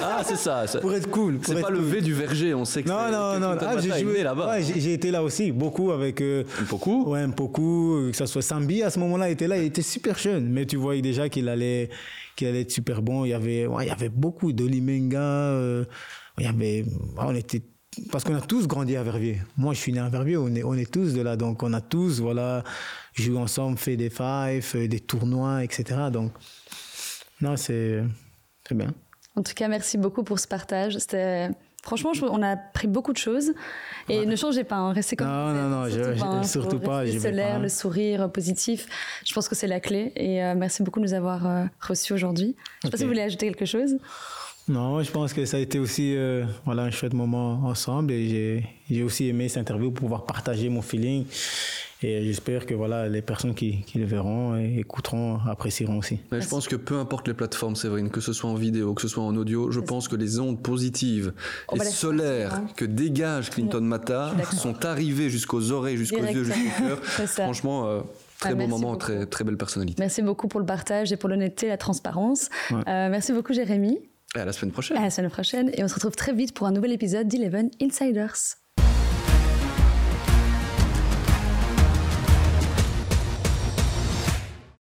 ah, c'est ça. Pour être cool. C'est pas le V du verger, on sait que Non, non, non. Ah, j'ai joué là-bas. j'ai été là aussi, beaucoup avec. Euh, beaucoup Ouais, beaucoup. Que ce soit Sambi à ce moment-là, il était là, il était super jeune. Mais tu voyais déjà qu'il allait, qu'il allait être super bon. Il y avait, il y avait beaucoup d'Olimenga. Euh, il y avait. On était parce qu'on a tous grandi à Verviers. Moi, je suis né à Verviers, on est, on est tous de là. Donc, on a tous, voilà, joué ensemble, fait des fives, des tournois, etc. Donc, non, c'est bien. En tout cas, merci beaucoup pour ce partage. C'était. Franchement, on a appris beaucoup de choses. Et ne changez pas, hein, restez comme Non, non, non, surtout je, pas. Surtout pas *laughs* le le sourire positif, je pense que c'est la clé. Et euh, merci beaucoup de nous avoir euh, reçus aujourd'hui. Je ne sais pas si vous voulez ajouter quelque chose. Non, je pense que ça a été aussi euh, voilà, un chouette moment ensemble et j'ai aussi aimé cette interview pour pouvoir partager mon feeling. Et j'espère que voilà, les personnes qui, qui, le verront et écouteront apprécieront aussi. je pense que peu importe les plateformes, Séverine, que ce soit en vidéo, que ce soit en audio, je pense que les ondes positives oh, et bah, solaires hein. que dégage Clinton Mata sont arrivées jusqu'aux oreilles, jusqu'aux yeux, jusqu'au cœur. *laughs* Franchement, euh, Très ah, beau moment, très, très belle personnalité. Merci beaucoup pour le partage et pour l'honnêteté, la transparence. Euh, merci beaucoup, Jérémy. Et à la semaine prochaine. À la semaine prochaine. Et on se retrouve très vite pour un nouvel épisode d'Eleven Insiders.